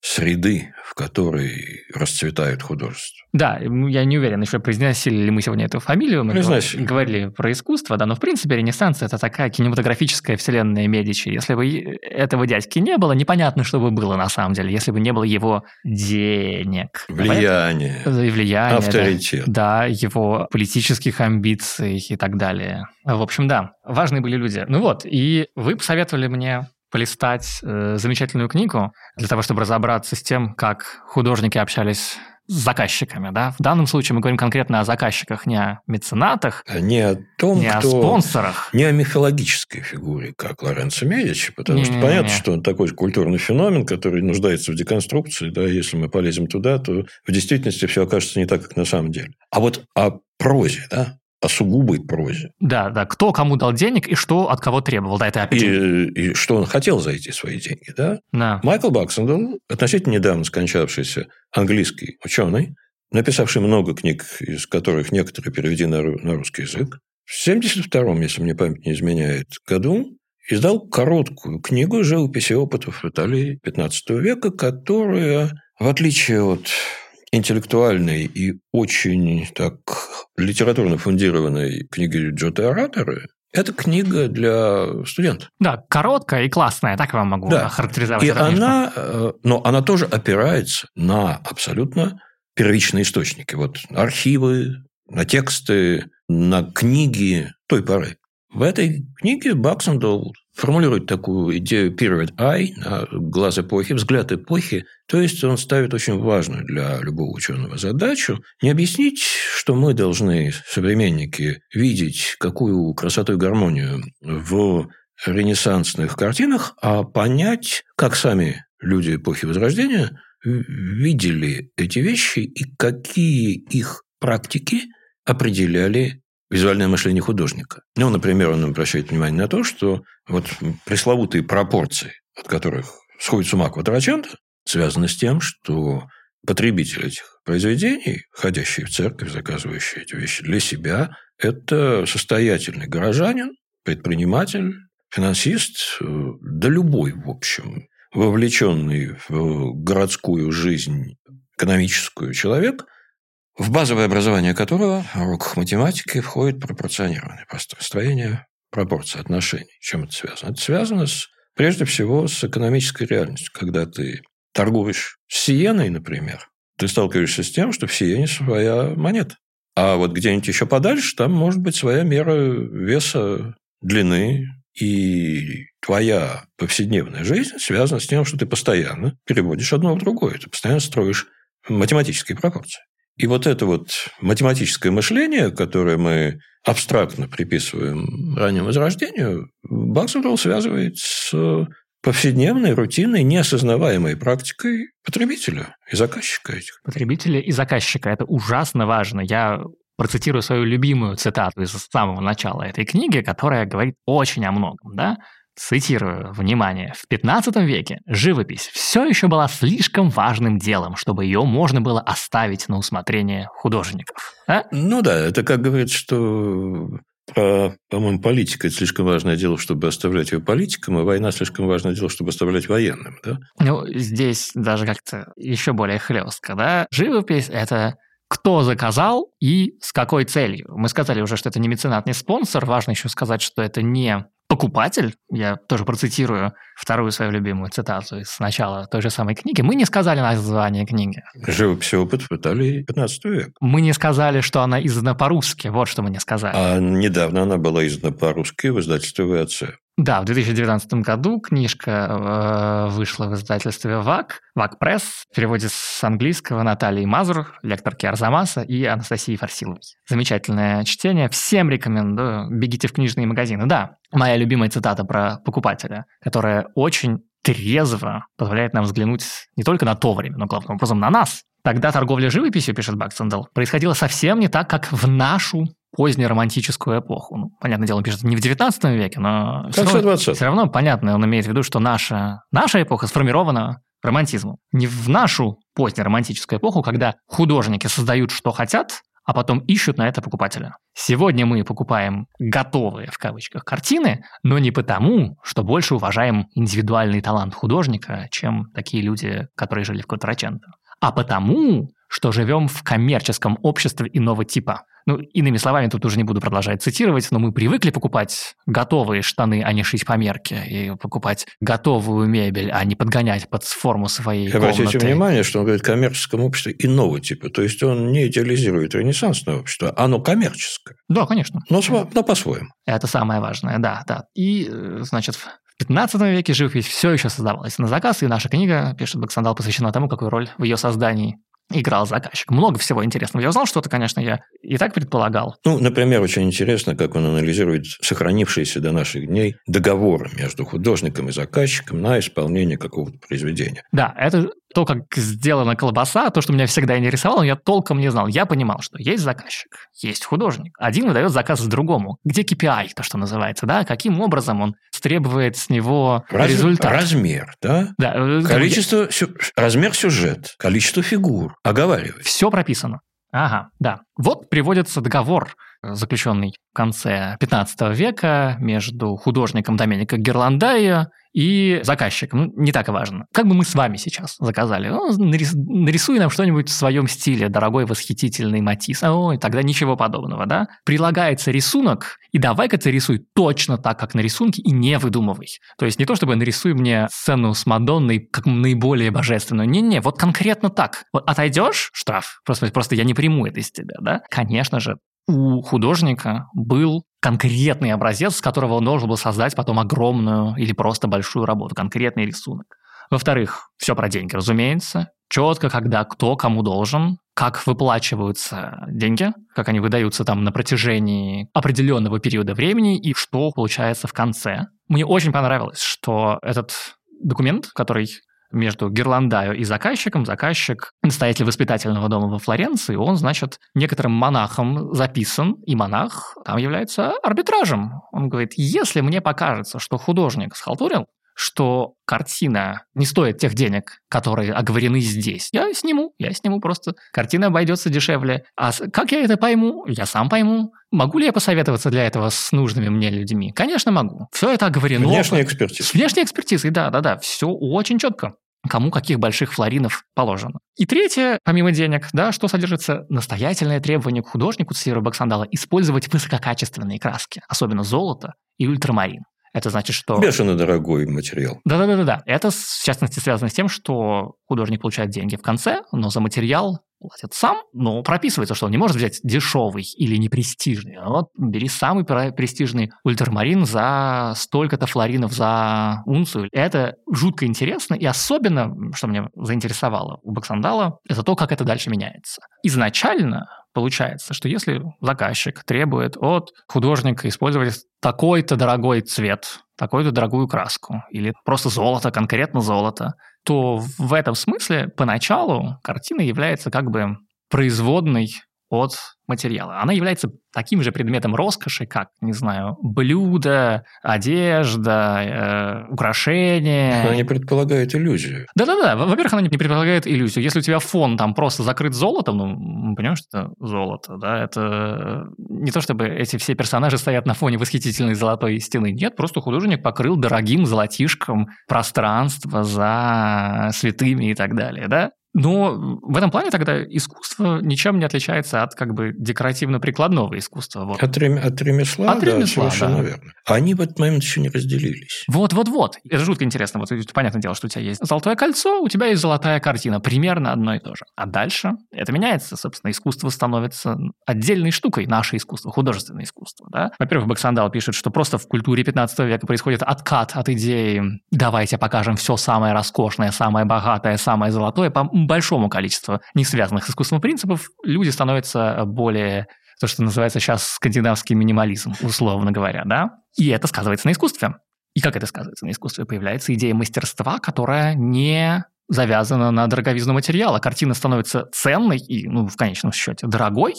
среды, в которой расцветает художество. Да, я не уверен, еще произносили ли мы сегодня эту фамилию. Мы Произносили. говорили про искусство, да, но в принципе Ренессанс – это такая кинематографическая вселенная Медичи. Если бы этого дядьки не было, непонятно, что бы было на самом деле, если бы не было его денег. Влияние. И влияние. Авторитет. Да, да, его политических амбиций и так далее. В общем, да, важные были люди. Ну вот, и вы посоветовали мне полистать э, замечательную книгу для того, чтобы разобраться с тем, как художники общались с заказчиками. Да? В данном случае мы говорим конкретно о заказчиках, не о меценатах, а не о том, не кто... о спонсорах. Не о мифологической фигуре, как Лоренцо Медичи, потому не, что не, понятно, не. что он такой культурный феномен, который нуждается в деконструкции. Да? Если мы полезем туда, то в действительности все окажется не так, как на самом деле. А вот о прозе, да, о сугубой прозе. Да, да. Кто кому дал денег и что от кого требовал. Да, это опять... И, и что он хотел за эти свои деньги, да? Да. Майкл Баксендл, относительно недавно скончавшийся английский ученый, написавший много книг, из которых некоторые переведены на русский язык, в 72-м, если мне память не изменяет, году издал короткую книгу живописи опытов Италии 15 века, которая, в отличие от интеллектуальной и очень так литературно фундированной книги Джоты Ораторы, это книга для студентов. Да, короткая и классная, так я вам могу да. охарактеризовать. И это, она, э, но она тоже опирается на абсолютно первичные источники. Вот архивы, на тексты, на книги той поры. В этой книге Баксендол формулирует такую идею period eye, глаз эпохи, взгляд эпохи. То есть он ставит очень важную для любого ученого задачу не объяснить, что мы должны, современники, видеть какую красоту и гармонию в ренессансных картинах, а понять, как сами люди эпохи Возрождения видели эти вещи и какие их практики определяли визуальное мышление художника. Ну, например, он обращает внимание на то, что вот пресловутые пропорции, от которых сходит с ума Квадраченто, связаны с тем, что потребитель этих произведений, ходящий в церковь, заказывающий эти вещи для себя, это состоятельный горожанин, предприниматель, финансист, да любой, в общем, вовлеченный в городскую жизнь экономическую человек – в базовое образование которого в уроках математики входит пропорционирование, построение пропорций отношений. Чем это связано? Это связано с, прежде всего с экономической реальностью. Когда ты торгуешь Сиеной, например, ты сталкиваешься с тем, что в Сиене своя монета. А вот где-нибудь еще подальше, там может быть своя мера веса, длины, и твоя повседневная жизнь связана с тем, что ты постоянно переводишь одно в другое, ты постоянно строишь математические пропорции. И вот это вот математическое мышление, которое мы абстрактно приписываем раннему возрождению, Баксвелл связывает с повседневной, рутинной, неосознаваемой практикой потребителя и заказчика этих. Потребителя и заказчика. Это ужасно важно. Я процитирую свою любимую цитату из самого начала этой книги, которая говорит очень о многом. Да? Цитирую, внимание, в 15 веке живопись все еще была слишком важным делом, чтобы ее можно было оставить на усмотрение художников. А? Ну да, это как говорится, что про, по-моему, политика – это слишком важное дело, чтобы оставлять ее политикам, а война – слишком важное дело, чтобы оставлять военным, да? Ну, здесь даже как-то еще более хлестко, да? Живопись – это кто заказал и с какой целью. Мы сказали уже, что это не меценат, не спонсор. Важно еще сказать, что это не покупатель, я тоже процитирую вторую свою любимую цитату из начала той же самой книги, мы не сказали название книги. Живопись опыт в Италии 15 век. Мы не сказали, что она издана по-русски, вот что мы не сказали. А недавно она была издана по-русски в издательстве ВАЦ. Да, в 2019 году книжка э, вышла в издательстве ВАК, ВАК Пресс, в переводе с английского Натальи Мазур, лекторки Арзамаса и Анастасии Фарсиловой. Замечательное чтение, всем рекомендую, бегите в книжные магазины. Да, моя любимая цитата про покупателя, которая очень трезво позволяет нам взглянуть не только на то время, но главным образом на нас. Тогда торговля живописью, пишет Баксендел, происходила совсем не так, как в нашу позднеромантическую эпоху. Ну, понятное дело, он пишет не в 19 веке, но все равно, все равно понятно, он имеет в виду, что наша, наша эпоха сформирована романтизмом. Не в нашу позднеромантическую эпоху, когда художники создают, что хотят, а потом ищут на это покупателя. Сегодня мы покупаем готовые, в кавычках, картины, но не потому, что больше уважаем индивидуальный талант художника, чем такие люди, которые жили в Кватраченто, а потому, что живем в коммерческом обществе иного типа. Ну, иными словами, тут уже не буду продолжать цитировать, но мы привыкли покупать готовые штаны, а не шить по мерке, и покупать готовую мебель, а не подгонять под форму своей Обратите комнаты. внимание, что он говорит коммерческом обществе иного типа, то есть он не идеализирует ренессансное общество, оно коммерческое. Да, конечно. Но, но по-своему. Это самое важное, да, да. И, э, значит, в 15 веке живопись все еще создавалась на заказ, и наша книга, пишет Баксандал, посвящена тому, какую роль в ее создании играл заказчик. Много всего интересного. Я узнал что-то, конечно, я и так предполагал. Ну, например, очень интересно, как он анализирует сохранившиеся до наших дней договоры между художником и заказчиком на исполнение какого-то произведения. Да, это то, как сделана колбаса, то, что меня всегда интересовало, я толком не знал. Я понимал, что есть заказчик, есть художник. Один выдает заказ другому. Где KPI, то, что называется, да? Каким образом он требует с него Раз, результат? Размер, да? Да. Э, Количество, я... размер сюжет, количество фигур. Оговаривай. Все прописано. Ага, да. Вот приводится договор, заключенный в конце 15 века между художником Доменико Герландайо и заказчиком. Ну, не так важно. Как бы мы с вами сейчас заказали? Ну, нарис, нарисуй нам что-нибудь в своем стиле, дорогой восхитительный Матис. Ой, тогда ничего подобного, да? Прилагается рисунок, и давай-ка ты рисуй точно так, как на рисунке, и не выдумывай. То есть не то, чтобы нарисуй мне сцену с Мадонной как наиболее божественную. Не-не, вот конкретно так. Вот отойдешь, штраф. Просто, просто я не приму это из тебя, да? Конечно же, у художника был конкретный образец, с которого он должен был создать потом огромную или просто большую работу, конкретный рисунок. Во-вторых, все про деньги, разумеется. Четко, когда кто кому должен, как выплачиваются деньги, как они выдаются там на протяжении определенного периода времени и что получается в конце. Мне очень понравилось, что этот документ, который между Герландаю и заказчиком. Заказчик – настоятель воспитательного дома во Флоренции. Он, значит, некоторым монахом записан, и монах там является арбитражем. Он говорит, если мне покажется, что художник схалтурил, что картина не стоит тех денег, которые оговорены здесь. Я сниму, я сниму просто. Картина обойдется дешевле. А как я это пойму? Я сам пойму. Могу ли я посоветоваться для этого с нужными мне людьми? Конечно, могу. Все это оговорено. Внешняя экспертиза. С внешней экспертизой, да, да, да. Все очень четко кому каких больших флоринов положено. И третье, помимо денег, да, что содержится настоятельное требование к художнику Цисера Баксандала использовать высококачественные краски, особенно золото и ультрамарин. Это значит, что... Бешено дорогой материал. Да-да-да. Это, в частности, связано с тем, что художник получает деньги в конце, но за материал платит сам, но прописывается, что он не может взять дешевый или непрестижный. А вот бери самый престижный ультрамарин за столько-то флоринов за унцию. Это жутко интересно, и особенно, что меня заинтересовало у Баксандала, это то, как это дальше меняется. Изначально Получается, что если заказчик требует от художника использовать такой-то дорогой цвет, такую-то дорогую краску, или просто золото, конкретно золото, то в этом смысле поначалу картина является как бы производной от материала. Она является таким же предметом роскоши, как, не знаю, блюдо, одежда, э, украшения. Она не предполагает иллюзию. Да-да-да. Во-первых, она не предполагает иллюзию. Если у тебя фон там просто закрыт золотом, ну, мы понимаем, что это золото, да, это не то чтобы эти все персонажи стоят на фоне восхитительной золотой стены. Нет, просто художник покрыл дорогим золотишком пространство за святыми и так далее, да? Но в этом плане тогда искусство ничем не отличается от как бы декоративно-прикладного искусства. Вот. От, рем, от ремесла, от да, ремесла, совершенно да. верно. Они в этот момент еще не разделились. Вот-вот-вот. Это жутко интересно. Вот понятное дело, что у тебя есть золотое кольцо, у тебя есть золотая картина. Примерно одно и то же. А дальше это меняется. Собственно, искусство становится отдельной штукой. Наше искусство, художественное искусство. Да? Во-первых, Баксандал пишет, что просто в культуре 15 века происходит откат от идеи «давайте покажем все самое роскошное, самое богатое, самое золотое» большому количеству не связанных с искусством принципов, люди становятся более то, что называется сейчас скандинавский минимализм, условно говоря, да? И это сказывается на искусстве. И как это сказывается на искусстве? Появляется идея мастерства, которая не завязана на дороговизну материала. Картина становится ценной и, ну, в конечном счете, дорогой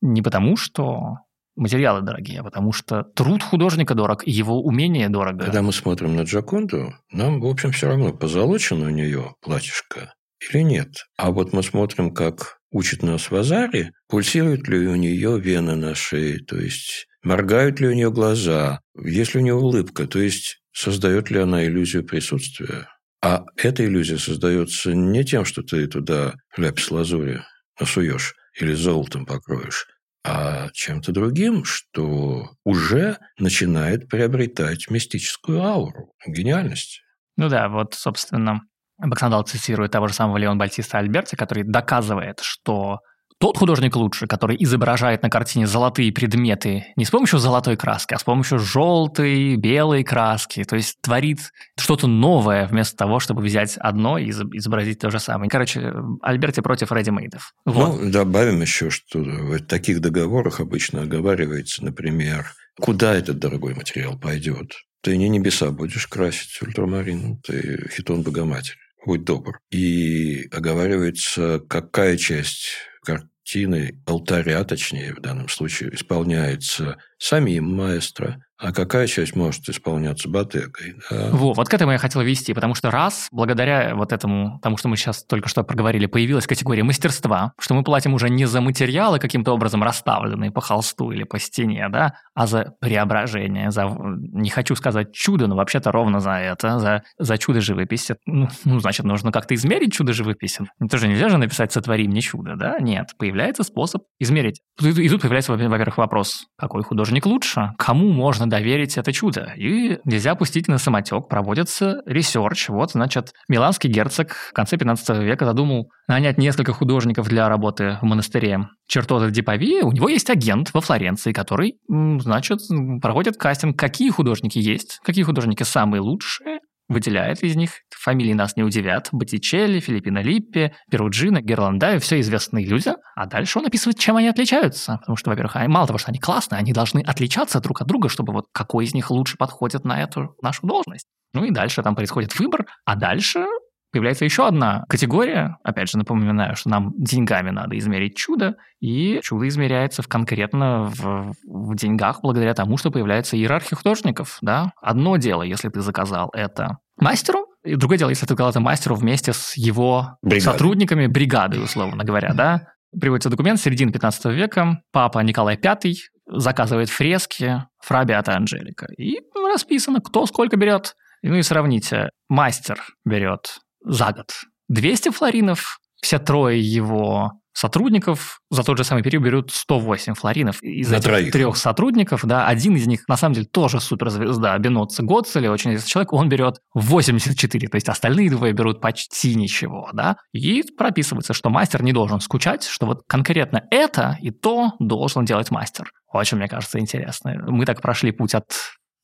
не потому, что материалы дорогие, а потому что труд художника дорог, его умение дорого. Когда мы смотрим на Джаконду, нам, в общем, все равно позолочено у нее платьишко или нет. А вот мы смотрим, как учит нас Вазари, пульсируют ли у нее вены на шее, то есть моргают ли у нее глаза, есть ли у нее улыбка, то есть создает ли она иллюзию присутствия. А эта иллюзия создается не тем, что ты туда ляпис лазури насуешь или золотом покроешь, а чем-то другим, что уже начинает приобретать мистическую ауру гениальности. Ну да, вот, собственно, Баксандал цитирует того же самого Леон Бальтиста Альберти, который доказывает, что тот художник лучше, который изображает на картине золотые предметы не с помощью золотой краски, а с помощью желтой, белой краски, то есть творит что-то новое вместо того, чтобы взять одно и изобразить то же самое. Короче, Альберти против редимейдов. Вот. Ну, добавим еще, что в таких договорах обычно оговаривается, например, куда этот дорогой материал пойдет. Ты не небеса будешь красить ультрамарин, ты хитон Богоматери будь добр. И оговаривается, какая часть картины, алтаря, точнее, в данном случае, исполняется самим маэстро, а какая часть может исполняться Ботегой? Да? Во, вот к этому я хотел вести, потому что раз, благодаря вот этому, тому, что мы сейчас только что проговорили, появилась категория мастерства, что мы платим уже не за материалы, каким-то образом расставленные по холсту или по стене, да, а за преображение, за, не хочу сказать чудо, но вообще-то ровно за это, за, за чудо живописи. Ну, ну, значит, нужно как-то измерить чудо живописи. Тоже нельзя же написать «сотвори мне чудо», да? Нет, появляется способ измерить. И тут появляется, во-первых, вопрос, какой художник лучше? Кому можно доверить это чудо. И нельзя пустить на самотек, проводится research. Вот, значит, миланский герцог в конце 15 века задумал нанять несколько художников для работы в монастыре Чертоза ди Павия. У него есть агент во Флоренции, который, значит, проводит кастинг, какие художники есть, какие художники самые лучшие, выделяет из них. Фамилии нас не удивят. Боттичелли, Филиппино Липпи, Перуджино, Гирландайо, все известные люди. А дальше он описывает, чем они отличаются. Потому что, во-первых, мало того, что они классные, они должны отличаться друг от друга, чтобы вот какой из них лучше подходит на эту нашу должность. Ну и дальше там происходит выбор, а дальше появляется еще одна категория. Опять же, напоминаю, что нам деньгами надо измерить чудо, и чудо измеряется в конкретно в, в деньгах благодаря тому, что появляется иерархия художников. Да? Одно дело, если ты заказал это мастеру, и другое дело, если ты заказал это мастеру вместе с его Бригады. сотрудниками бригады, условно говоря, да. Приводится документ середины 15 века. Папа Николай V заказывает фрески Фрабиата Анжелика. И расписано, кто сколько берет. Ну и сравните. Мастер берет за год 200 флоринов, все трое его сотрудников за тот же самый период берут 108 флоринов. Из На этих троих. трех сотрудников, да, один из них, на самом деле, тоже суперзвезда, Беноцци Гоцели, очень известный человек, он берет 84, то есть остальные двое берут почти ничего, да, и прописывается, что мастер не должен скучать, что вот конкретно это и то должен делать мастер. Очень, мне кажется, интересно. Мы так прошли путь от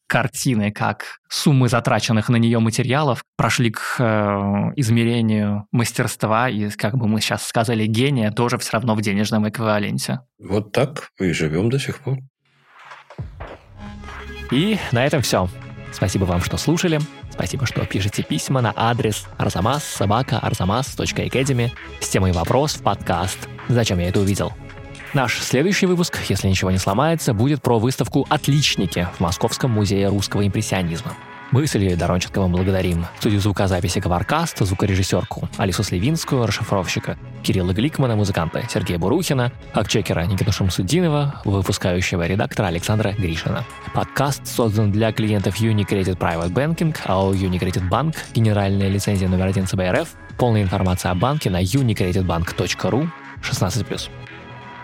картины, как суммы затраченных на нее материалов прошли к э, измерению мастерства и, как бы мы сейчас сказали, гения тоже все равно в денежном эквиваленте. Вот так и живем до сих пор. И на этом все. Спасибо вам, что слушали. Спасибо, что пишете письма на адрес arzamas собака arzamas.academy с темой вопрос в подкаст «Зачем я это увидел?». Наш следующий выпуск, если ничего не сломается, будет про выставку «Отличники» в Московском музее русского импрессионизма. Мы с Ильей Доронченковым благодарим студию звукозаписи «Коваркаст», звукорежиссерку Алису Сливинскую, расшифровщика, Кирилла Гликмана, музыканта Сергея Бурухина, фактчекера Никиту Шамсудинова, выпускающего редактора Александра Гришина. Подкаст создан для клиентов Unicredit Private Banking, АО Unicredit Bank, генеральная лицензия номер один ЦБРФ. Полная информация о банке на unicreditbank.ru 16+.